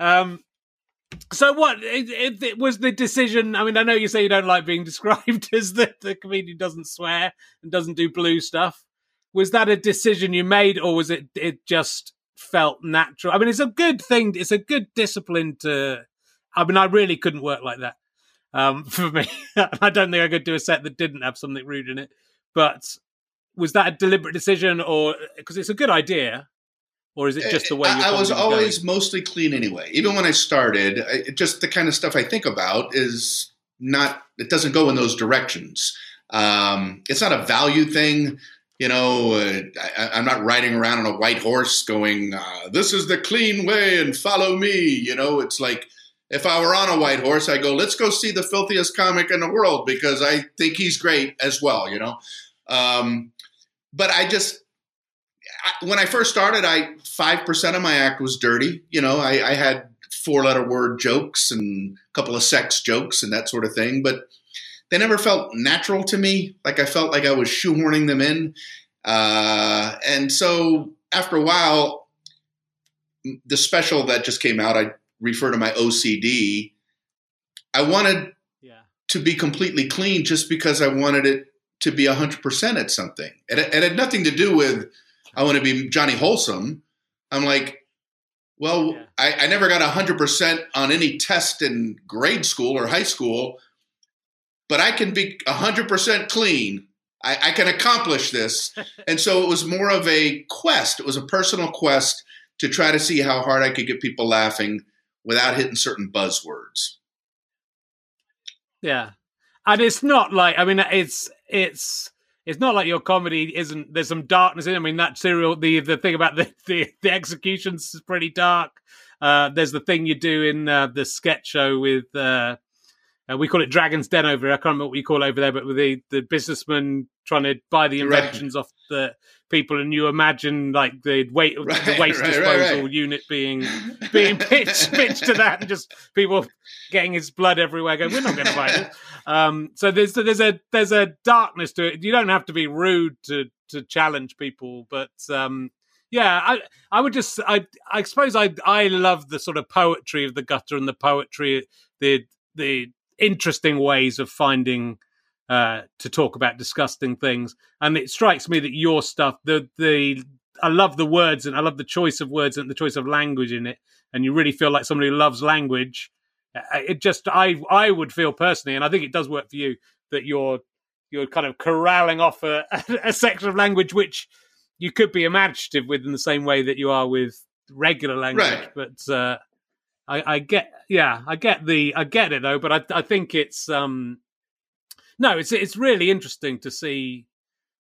um, so what it, it, it was the decision? I mean, I know you say you don't like being described as the, the comedian doesn't swear and doesn't do blue stuff. Was that a decision you made, or was it it just felt natural? I mean, it's a good thing. It's a good discipline to. I mean, I really couldn't work like that. Um, for me, I don't think I could do a set that didn't have something rude in it. But was that a deliberate decision, or because it's a good idea, or is it just the way you? I, was always mostly clean anyway. Even when I started, I, just the kind of stuff I think about is not. It doesn't go in those directions. Um, it's not a value thing. You know, uh, I, am not riding around on a white horse going, uh, "This is the clean way and follow me." You know, it's like if I were on a white horse, I go, "Let's go see the filthiest comic in the world because I think he's great as well." You know, um, but I just I, when I first started, I five percent of my act was dirty. You know, I, I had four letter word jokes and a couple of sex jokes and that sort of thing, but they never felt natural to me. Like I felt like I was shoehorning them in. Uh, and so after a while, the special that just came out, I refer to my OCD. I wanted Yeah. to be completely clean just because I wanted it to be 100% at something. It, it had nothing to do with, I want to be Johnny Wholesome. I'm like, well, Yeah. I, I never got 100% on any test in grade school or high school, but I can be 100% clean. I, I can accomplish this. and so it was more of a quest. It was a personal quest to try to see how hard I could get people laughing without hitting certain buzzwords. Yeah, and it's not like I mean it's it's it's not like your comedy isn't. There's some darkness in. it. I mean that serial the the thing about the the, the executions is pretty dark. Uh, there's the thing you do in uh, the sketch show with uh, uh, we call it Dragon's Den over here. I can't remember what you call it over there, but with the the businessman trying to buy the Right. inventions off the people, and you imagine like the weight the waste right, right, disposal right. unit being being pitched pitched to that, and just people getting his blood everywhere. Going, we're not going to buy it Um, so there's there's a there's a darkness to it. You don't have to be rude to to challenge people, but um, yeah, I I would just I I suppose I I love the sort of poetry of the gutter and the poetry the the interesting ways of finding uh, to talk about disgusting things. And it strikes me that your stuff, the the I love the words and I love the choice of words and the choice of language in it. And you really feel like somebody who loves language. Uh, It just I I would feel personally, and I think it does work for you that you're you're kind of corralling off a, a section of language which you could be imaginative with in the same way that you are with regular language. Right. But uh, I, I get yeah, I get the I get it though, but I I think it's um no, it's it's really interesting to see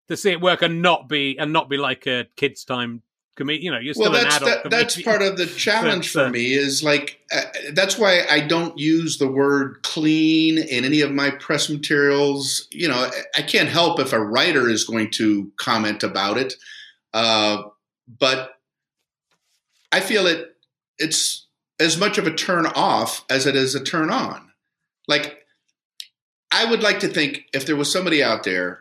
to see it work and not be and not be like a kids time comedian. You know, you're still well an that's adult. that, that's part of the challenge uh, for me is like uh, that's why i don't use the word clean in any of my press materials you know i can't help if a writer is going to comment about it uh, but i feel it it's as much of a turn off as it is a turn on like i would like to think if there was somebody out there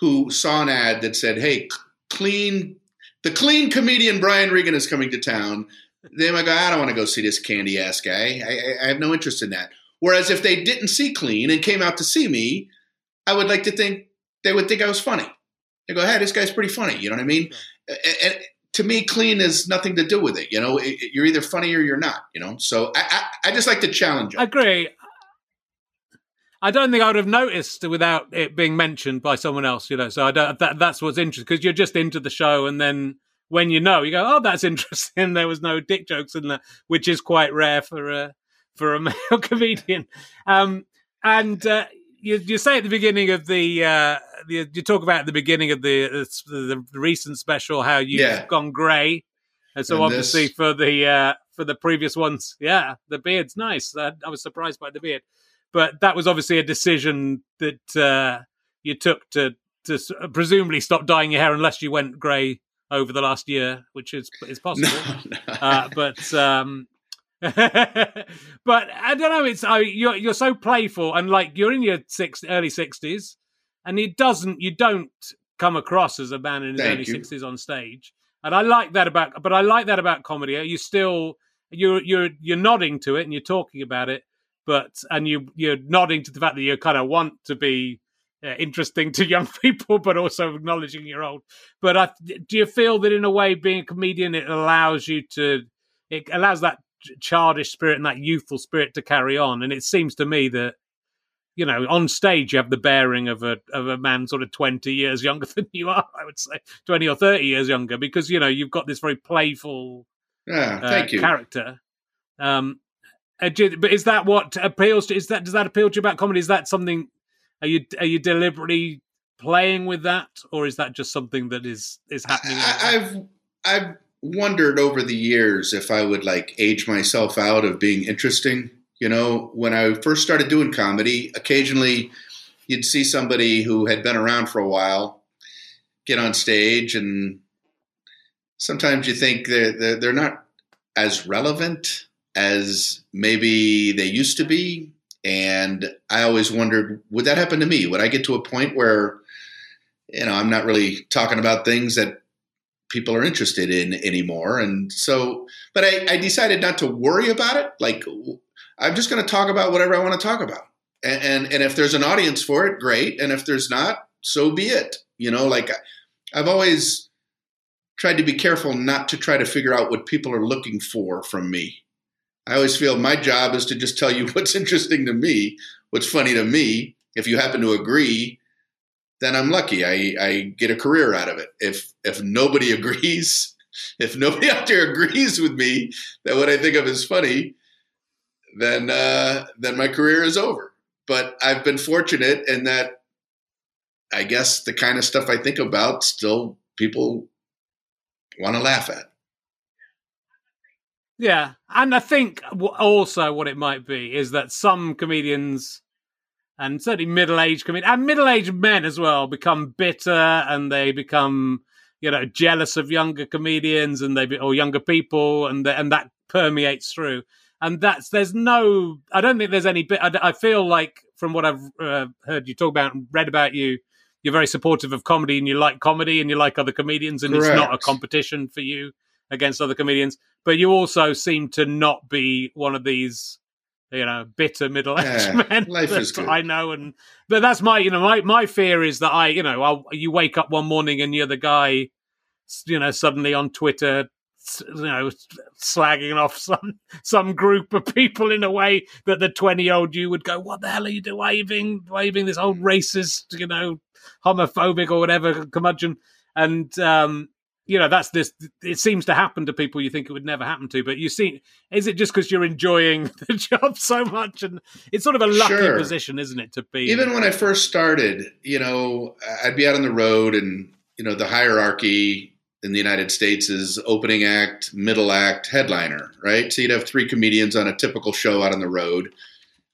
who saw an ad that said hey clean the clean comedian Brian Regan is coming to town. They might go, I don't want to go see this candy ass guy. I, I, I have no interest in that. Whereas if they didn't see clean and came out to see me, I would like to think they would think I was funny. They go, hey, this guy's pretty funny. You know what I mean? And, and to me, clean has nothing to do with it. You know, It- it- you're either funny or you're not. You know, so I, I, I just like to challenge I them. agree. I don't think I would have noticed without it being mentioned by someone else. You know, so I don't. That, that's what's interesting because you're just into the show, and then when you know, you go, "Oh, that's interesting." There was no dick jokes in there, which is quite rare for a for a male comedian. Um, and uh, you, you say at the beginning of the uh, you, you talk about at the beginning of the the, the recent special how you've Yeah. gone grey, and so And obviously this- for the uh, for the previous ones, yeah, the beard's nice. I, I was surprised by the beard, but that was obviously a decision that uh, you took to to presumably stop dyeing your hair unless you went grey over the last year, which is is possible No, no. uh, but um but I don't know. It's I, you're you're so playful and like you're in your six early sixties, and it doesn't you don't come across as a man in his Thank early sixties on stage, and I like that about. But I like that about comedy. You still you're you're you're nodding to it and you're talking about it, but and you you're nodding to the fact that you kind of want to be. Uh, interesting to young people, but also acknowledging you're old. But I, do you feel that in a way, being a comedian, it allows you to, it allows that childish spirit and that youthful spirit to carry on. And it seems to me that, you know, on stage you have the bearing of a of a man sort of twenty years younger than you are. I would say twenty or thirty years younger because you know you've got this very playful Yeah, uh, you. character. Um, uh, Uh, but is that what appeals to? Is that does that appeal to you about comedy? Is that something? Are you are you deliberately playing with that, or is that just something that is is happening? I, I've I've wondered over the years if I would like age myself out of being interesting. You know, when I first started doing comedy, occasionally you'd see somebody who had been around for a while get on stage, and sometimes you think they're they're, they're not as relevant as maybe they used to be. And I always wondered, would that happen to me? Would I get to a point where, you know, I'm not really talking about things that people are interested in anymore. And so, but I, I decided not to worry about it. Like, I'm just going to talk about whatever I want to talk about. And, and, and if there's an audience for it, great. And if there's not, so be it. You know, like I've always tried to be careful not to try to figure out what people are looking for from me. I always feel my job is to just tell you what's interesting to me, what's funny to me. If you happen to agree, then I'm lucky. I, I get a career out of it. If if nobody agrees, if nobody out there agrees with me that what I think of is funny, then uh, then my career is over. But I've been fortunate in that I guess the kind of stuff I think about still people want to laugh at. Yeah, and I think also what it might be is that some comedians, and certainly middle-aged comedians, and middle-aged men as well, become bitter and they become, you know, jealous of younger comedians and they be, or younger people, and the, and that permeates through. And that's there's no, I don't think there's any bit. I, I feel like from what I've uh, heard you talk about and read about you, you're very supportive of comedy and you like comedy and you like other comedians, and it's not a competition for you against other comedians but you also seem to not be one of these you know bitter middle-aged Yeah, men life is that good. i know and but that's my you know my, my fear is that i you know I'll, you wake up one morning and you're the guy you know suddenly on twitter you know slagging off some some group of people in a way that the 20 year old you would go what the hell are you doing waving waving this old racist you know homophobic or whatever curmudgeon and um you know that's this it seems to happen to people you think it would never happen to but you see is it just because you're enjoying the job so much and it's sort of a lucky Sure. position isn't it to be even when I first started, you know, I'd be out on the road and, you know, the hierarchy in the United States is opening act, middle act, headliner, right? So you'd have three comedians on a typical show out on the road.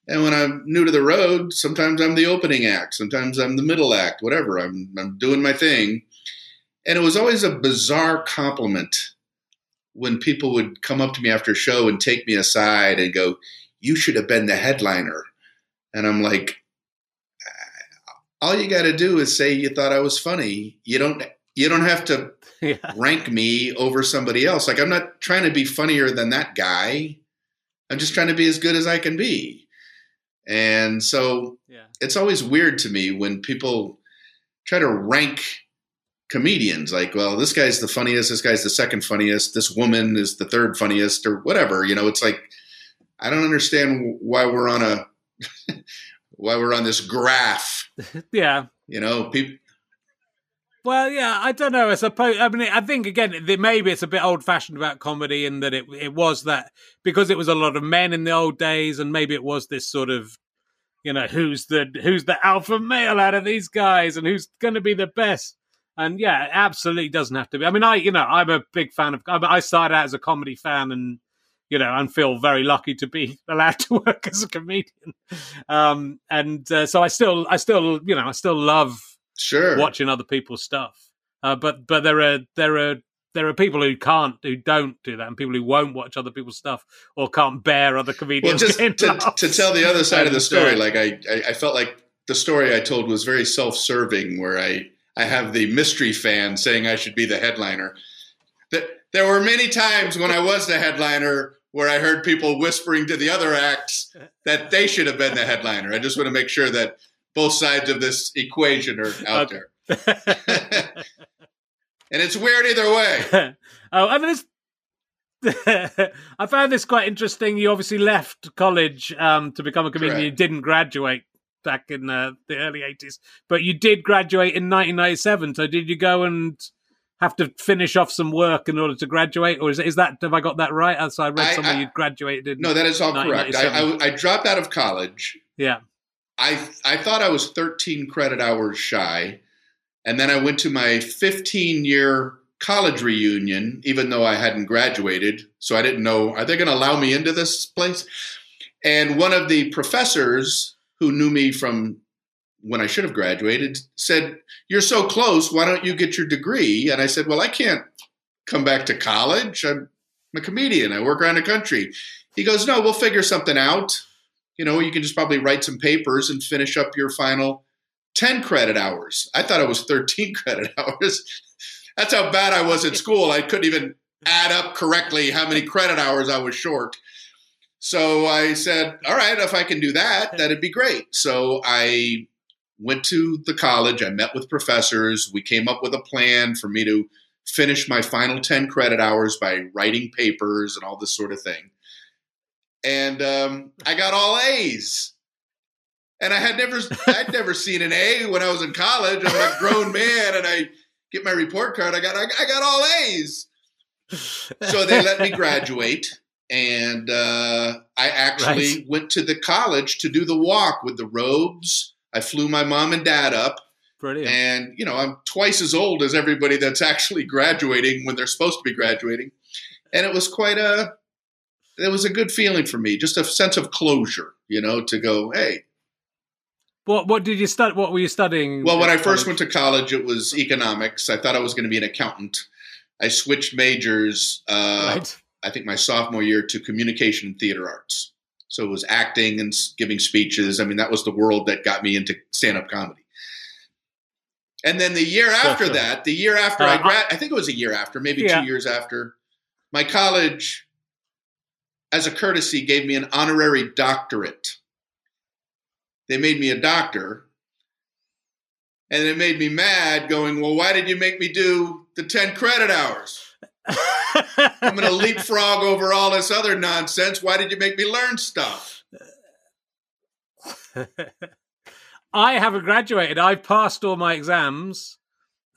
And when I'm new to the road, sometimes I'm the opening act, sometimes I'm the middle act, whatever. I'm, I'm doing my thing. And it was always a bizarre compliment when people would come up to me after a show and take me aside and go, You should have been the headliner. And I'm like, all you got to do is say you thought I was funny. You don't you don't have to yeah rank me over somebody else. Like I'm not trying to be funnier than that guy. I'm just trying to be as good as I can be. And so yeah it's always weird to me when people try to rank comedians like well this guy's the funniest this guy's the second funniest this woman is the third funniest or whatever you know it's like i don't understand why we're on a why we're on this graph yeah you know people Well, yeah, I don't know. I suppose. I mean, I think again, maybe it's a bit old-fashioned about comedy in that it it was that because it was a lot of men in the old days, and maybe it was this sort of you know who's the who's the alpha male out of these guys and who's going to be the best. And yeah, it absolutely doesn't have to be. I mean, I you know I'm a big fan of. I started out as a comedy fan and you know, and feel very lucky to be allowed to work as a comedian. Um, and uh, so I still, I still, you know, I still love sure watching other people's stuff. Uh, but but there are there are there are people who can't who don't do that, and people who won't watch other people's stuff or can't bear other comedians. Well, just to, to, tell the other side of the story, like I, I felt like the story I told was very self-serving, where I I have the mystery fan saying I should be the headliner. That there were many times when I was the headliner where I heard people whispering to the other acts that they should have been the headliner. I just want to make sure that both sides of this equation are out okay. there. and it's weird either way. oh, I mean, it's. I found this quite interesting. You obviously left college um, to become a comedian. Correct. You didn't graduate back in uh, the early 80s, but you did graduate in 1997. So did you go and have to finish off some work in order to graduate, or is, is that have I got that right? So I read somewhere you graduated. No, that is all correct. I, I, I, dropped out of college. Yeah, I I thought I was 13 credit hours shy, and then I went to my 15 year college reunion, even though I hadn't graduated. So I didn't know are they going to allow me into this place? And one of the professors who knew me from when I should have graduated, said, You're so close, why don't you get your degree? And I said, Well, I can't come back to college. I'm a comedian, I work around the country. He goes, No, we'll figure something out. You know, you can just probably write some papers and finish up your final 10 credit hours. I thought it was 13 credit hours. That's how bad I was at school. I couldn't even add up correctly how many credit hours I was short. So I said, all right, if I can do that, that'd be great. So I went to the college. I met with professors. We came up with a plan for me to finish my final 10 credit hours by writing papers and all this sort of thing. And um, I got all A's. And I had never, I'd never seen an A when I was in college. I'm a grown man, and I get my report card. I got, I, I got all A's. So they let me graduate, and uh, I actually right. went to the college to do the walk with the robes I flew my mom and dad up. Brilliant. And, you know, I'm twice as old as everybody that's actually graduating when they're supposed to be graduating. And it was quite a, it was a good feeling for me, just a sense of closure, you know, to go, hey. What, what did you study? What were you studying? Well, when I first went to college, it was economics. I thought I was going to be an accountant. I switched majors, uh, right. I think my sophomore year, to communication and theater arts. So it was acting and giving speeches. I mean, that was the world that got me into stand up comedy. And then the year after that, the year after uh, I grad, I think it was a year after, maybe yeah. two years after, my college, as a courtesy, gave me an honorary doctorate. They made me a doctor. And it made me mad, going, Well, why did you make me do the 10 credit hours? I'm going to leapfrog over all this other nonsense. Why did you make me learn stuff? I haven't graduated. I've passed all my exams.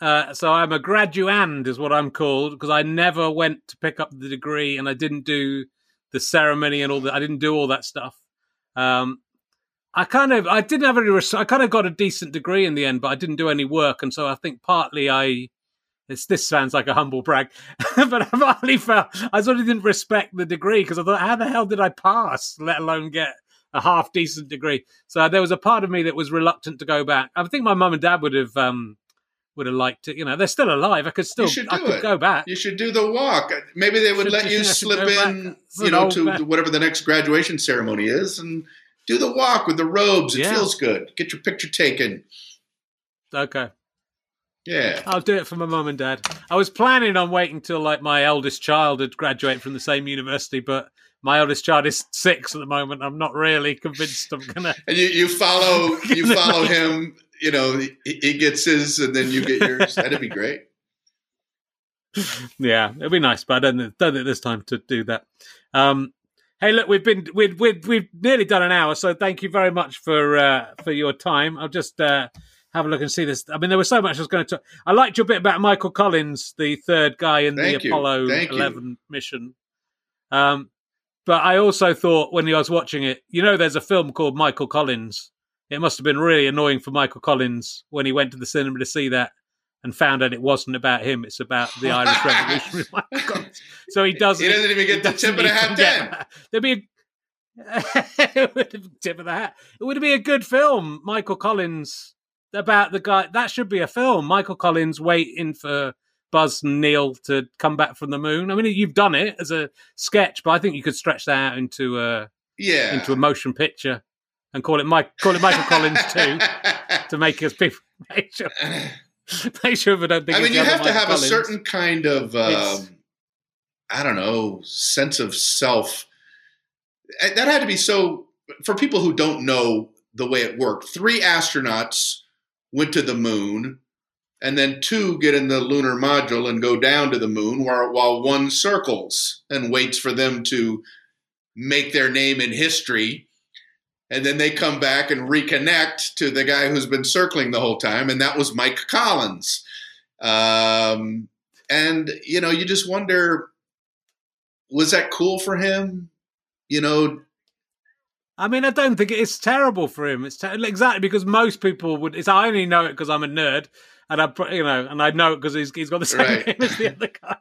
Uh, so I'm a graduand, is what I'm called, because I never went to pick up the degree and I didn't do the ceremony and all that. I didn't do all that stuff. Um, I kind of, I didn't have any, I kind of got a decent degree in the end, but I didn't do any work. And so I think partly I it's, this sounds like a humble brag, but I've only felt I sort of didn't respect the degree because I thought, how the hell did I pass, let alone get a half decent degree? So there was a part of me that was reluctant to go back. I think my mum and dad would have um, would have liked it. You know, they're still alive. I could still, I could it. go back. You should do the walk. Maybe they would should, let you slip in, you know, to back. whatever the next graduation ceremony is, and do the walk with the robes. It yeah. feels good. Get your picture taken. Okay. Yeah. I'll do it for my mum and dad. I was planning on waiting till like my eldest child had graduated from the same university, but my eldest child is six at the moment. I'm not really convinced I'm gonna. And you, you follow you follow him. You know, he, he gets his, and then you get yours. That'd be great. Yeah, it'd be nice, but I don't, don't think there's time to do that. Um, hey, look, we've been we've, we've we've nearly done an hour, so thank you very much for uh, for your time. I'll just. Uh, have a look and see this. I mean, there was so much I was going to. Talk. I liked your bit about Michael Collins, the third guy in Thank the you. Apollo Thank 11 you. mission. Um, But I also thought when I was watching it, you know, there's a film called Michael Collins. It must have been really annoying for Michael Collins when he went to the cinema to see that and found out it wasn't about him. It's about the Irish Revolution. so he doesn't. He doesn't even get the tip of the hat. Then there'd be a tip of the hat. It would be a good film, Michael Collins, about the guy. That should be a film. Michael Collins waiting for Buzz and Neil to come back from the moon. I mean, you've done it as a sketch, but I think you could stretch that out into a yeah into a motion picture and call it Mike call it Michael Collins too to make us people make sure make sure we don't think. I mean, you have to have Collins. a certain kind of um, I don't know sense of self. That had to be so for people who don't know the way it worked. Three astronauts went to the moon and then two get in the lunar module and go down to the moon while, while one circles and waits for them to make their name in history. And then they come back and reconnect to the guy who's been circling the whole time and that was mike collins. Um, and you know you just wonder was that cool for him? You know I mean, I don't think it's terrible for him. It's ter- exactly because most people would. It's I only know it because I'm a nerd, and I, you know, and I know it because he's, he's got the same Right. name as the other guy,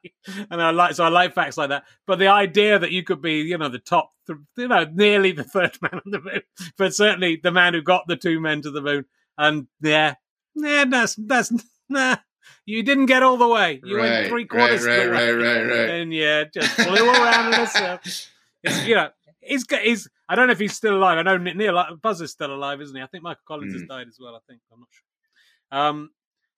and I like so I like facts like that. But the idea that you could be, you know, the top, you know, nearly the third man on the moon, but certainly the man who got the two men to the moon, and yeah, yeah, that's that's nah, you didn't get all the way. You right, went three quarters right, of the right, way, right, right, right. and yeah, just flew around in a circle. It's, you know, he's got he's. I don't know if he's still alive. I know Neil Buzz is still alive, isn't he? I think Michael Collins has Mm. died as well. I think I'm not sure. Um,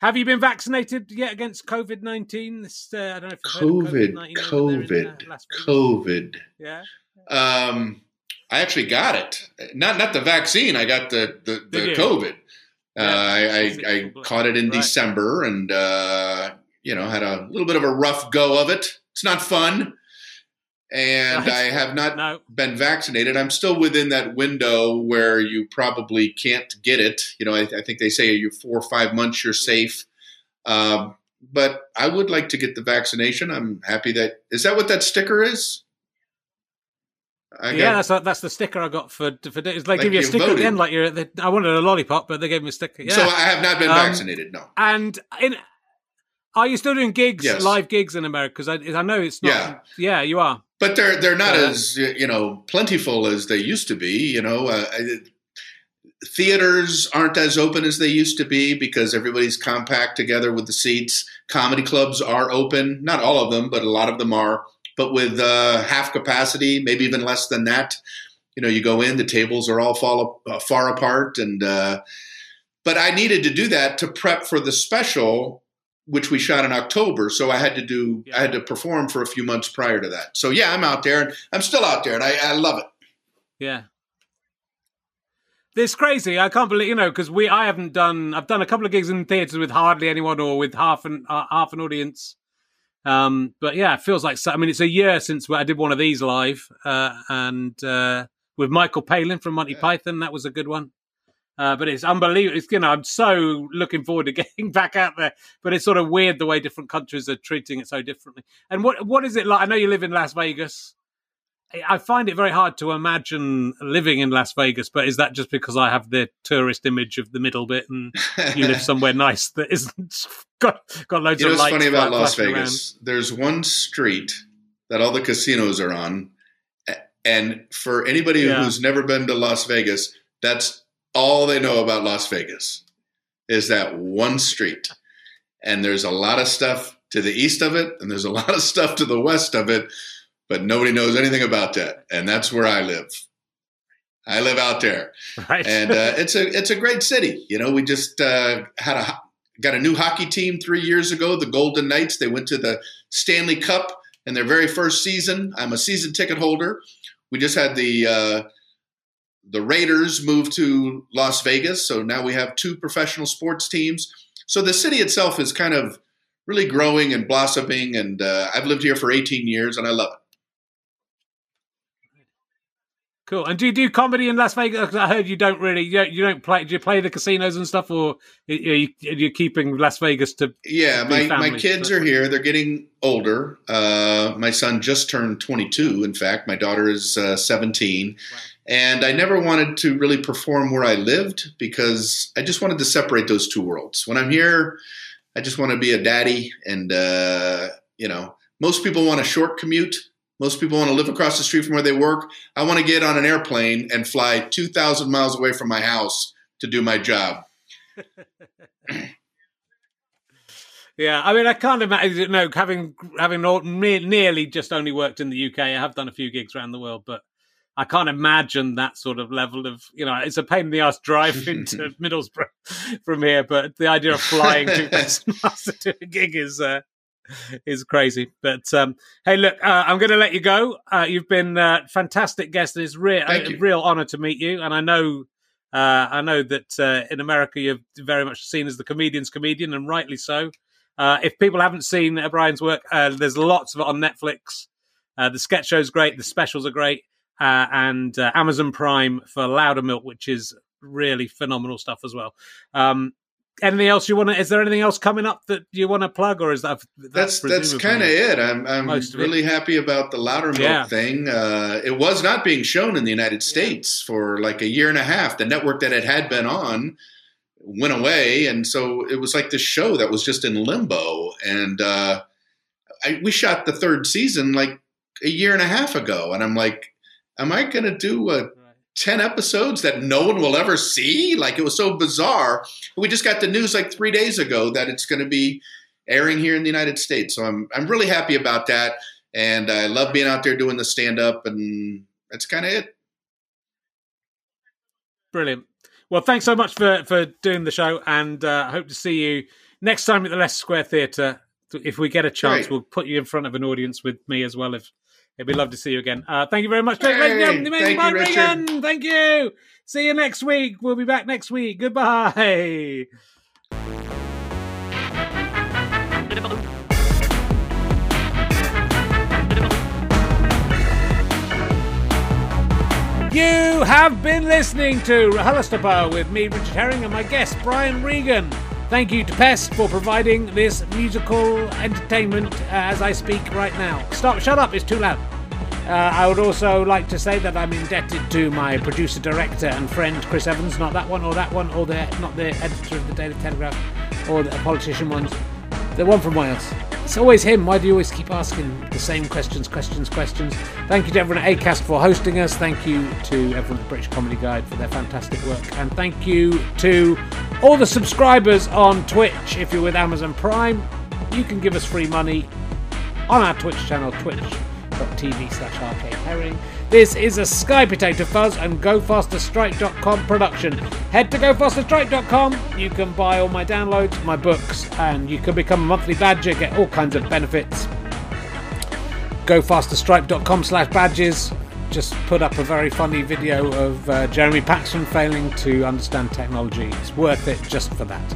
have you been vaccinated yet against COVID nineteen? Uh, I don't know if COVID, COVID-19 in, uh, COVID, COVID. Yeah, Um, I actually got it. Not not the vaccine. I got the the, the COVID. Yeah, uh, I, I, I caught it in Right. December, and uh, you know had a little bit of a rough go of it. It's not fun, and I have not no, been vaccinated. I'm still within that window where you probably can't get it. You know, I, I think they say you four or five months you're safe. Um, but I would like to get the vaccination. I'm happy that is that what that sticker is. I yeah, that's that's the sticker I got for for. It's like, Like give you a sticker at the end, like you're. The, I wanted a lollipop, but they gave me a sticker. Yeah, So I have not been Um, vaccinated. No. and in. Are you still doing gigs, Yes. live gigs in America? Because I, I know it's not. Yeah. yeah, you are. but they're they're not as you know plentiful as they used to be. You know, uh, theaters aren't as open as they used to be because everybody's compact together with the seats. Comedy clubs are open, not all of them, but a lot of them are. But with uh, half capacity, maybe even less than that. You know, you go in, the tables are all fall, uh, far apart, and uh, but I needed to do that to prep for the special which we shot in October. So I had to do, Yeah. I had to perform for a few months prior to that. So yeah, I'm out there and I'm still out there and I, I love it. Yeah. It's crazy. I can't believe you know because we I haven't done. I've done a couple of gigs in theaters with hardly anyone or with half an uh, half an audience. Um, but yeah, it feels like so, I mean it's a year since I did one of these live, uh, and uh, with Michael Palin from Monty Python. That was a good one. Uh, but it's unbelievable. It's, you know, I'm so looking forward to getting back out there. But it's sort of weird the way different countries are treating it so differently. And what what is it like? I know you live in Las Vegas. I- I find it very hard to imagine living in Las Vegas, but is that just because I have the tourist image of the middle bit and you live somewhere nice that isn't got got loads you know of what's lights funny about Las Vegas? There's one street that all the casinos are on. And for anybody Yeah. who's never been to Las Vegas, that's all they know about Las Vegas is that one street. And there's a lot of stuff to the east of it, and there's a lot of stuff to the west of it, but nobody knows anything about that. And that's where I live. I live out there right? and uh, it's a it's a great city. You know, we just uh, had a got a new hockey team three years ago, the Golden Knights. They went to the Stanley Cup in their very first season. I'm a season ticket holder. We just had the uh, the Raiders moved to Las Vegas, so now we have two professional sports teams. So the city itself is kind of really growing and blossoming, and uh, I've lived here for 18 years, and I love it. Cool. And do you do comedy in Las Vegas? I heard you don't really. You don't, you don't play. Do you play the casinos and stuff, or are you, are you keeping Las Vegas to? Yeah, my my kids are here. They're getting older. Uh, my son just turned 22. In fact, my daughter is uh, 17. Wow. And I never wanted to really perform where I lived because I just wanted to separate those two worlds. When I'm here, I just want to be a daddy, and uh, you know, most people want a short commute most people want to live across the street from where they work. I want to get on an airplane and fly 2,000 miles away from my house to do my job. yeah, I mean, I can't imagine. You know, having having nearly just only worked in the UK, I have done a few gigs around the world, but I can't imagine that sort of level of you know. It's a pain in the ass drive into Middlesbrough from here, but the idea of flying 2,000 miles to a gig is uh, is crazy. But um, hey, look, uh, I'm going to let you go. Uh, you've been a uh, fantastic guest. It's real, a real honor to meet you, and I know. Uh, I know that uh, in America you're very much seen as the comedian's comedian, and rightly so. Uh, if people haven't seen Brian's work, there's lots of it on Netflix. the sketch show's great, the specials are great, and Amazon Prime for Loudermilk, which is really phenomenal stuff as well. Um, anything else you want to? Is there anything else coming up that you want to plug, or is that that's that's, that's kind of it? I'm I'm really happy about the Loudermilk yeah. thing. Uh, it was not being shown in the United States for like a year and a half. The network that it had been on went away, and so it was like this show that was just in limbo. And uh, I, we shot the third season like a year and a half ago, and I'm like, am I going to do a 10 episodes that no one will ever see. Like it was so bizarre. We just got the news like three days ago that it's going to be airing here in the United States. So I'm, I'm really happy about that. And I love being out there doing the stand up, and that's kind of it. Brilliant. Well, thanks so much for, for doing the show, and uh, I hope to see you next time at the Leicester Square Theatre. If we get a chance, we'll put you in front of an audience with me as well. If It'd be lovely to see you again. Uh, thank you very much. Hey, thank you, Regan. Thank you. See you next week. We'll be back next week. Goodbye. You have been listening to RHLSTP with me, Richard Herring, and my guest, Brian Regan. Thank you to Pest for providing this musical entertainment uh, as I speak right now. Stop, shut up, it's too loud. Uh, I would also like to say that I'm indebted to my producer, director, and friend Chris Evans. Not that one, or that one, or the not the editor of the Daily Telegraph, or the politician ones. The one from Wales. It's always him. Why do you always keep asking the same questions, questions, questions? Thank you to everyone at ACAST for hosting us. Thank you to everyone at British Comedy Guide for their fantastic work. And thank you to all the subscribers on Twitch. If you're with Amazon Prime, you can give us free money on our Twitch channel, twitch.tv slash arcade herring. This is a Sky Potato Fuzz and GoFasterStripe.com production. Head to GoFasterStripe.com. You can buy all my downloads, my books, and you can become a monthly badger, get all kinds of benefits. GoFasterStripe.com slash badges. Just put up a very funny video of uh, Jeremy Paxman failing to understand technology. It's worth it just for that.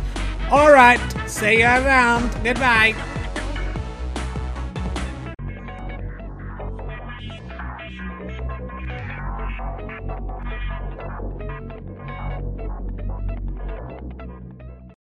Alright, see you around. Goodbye.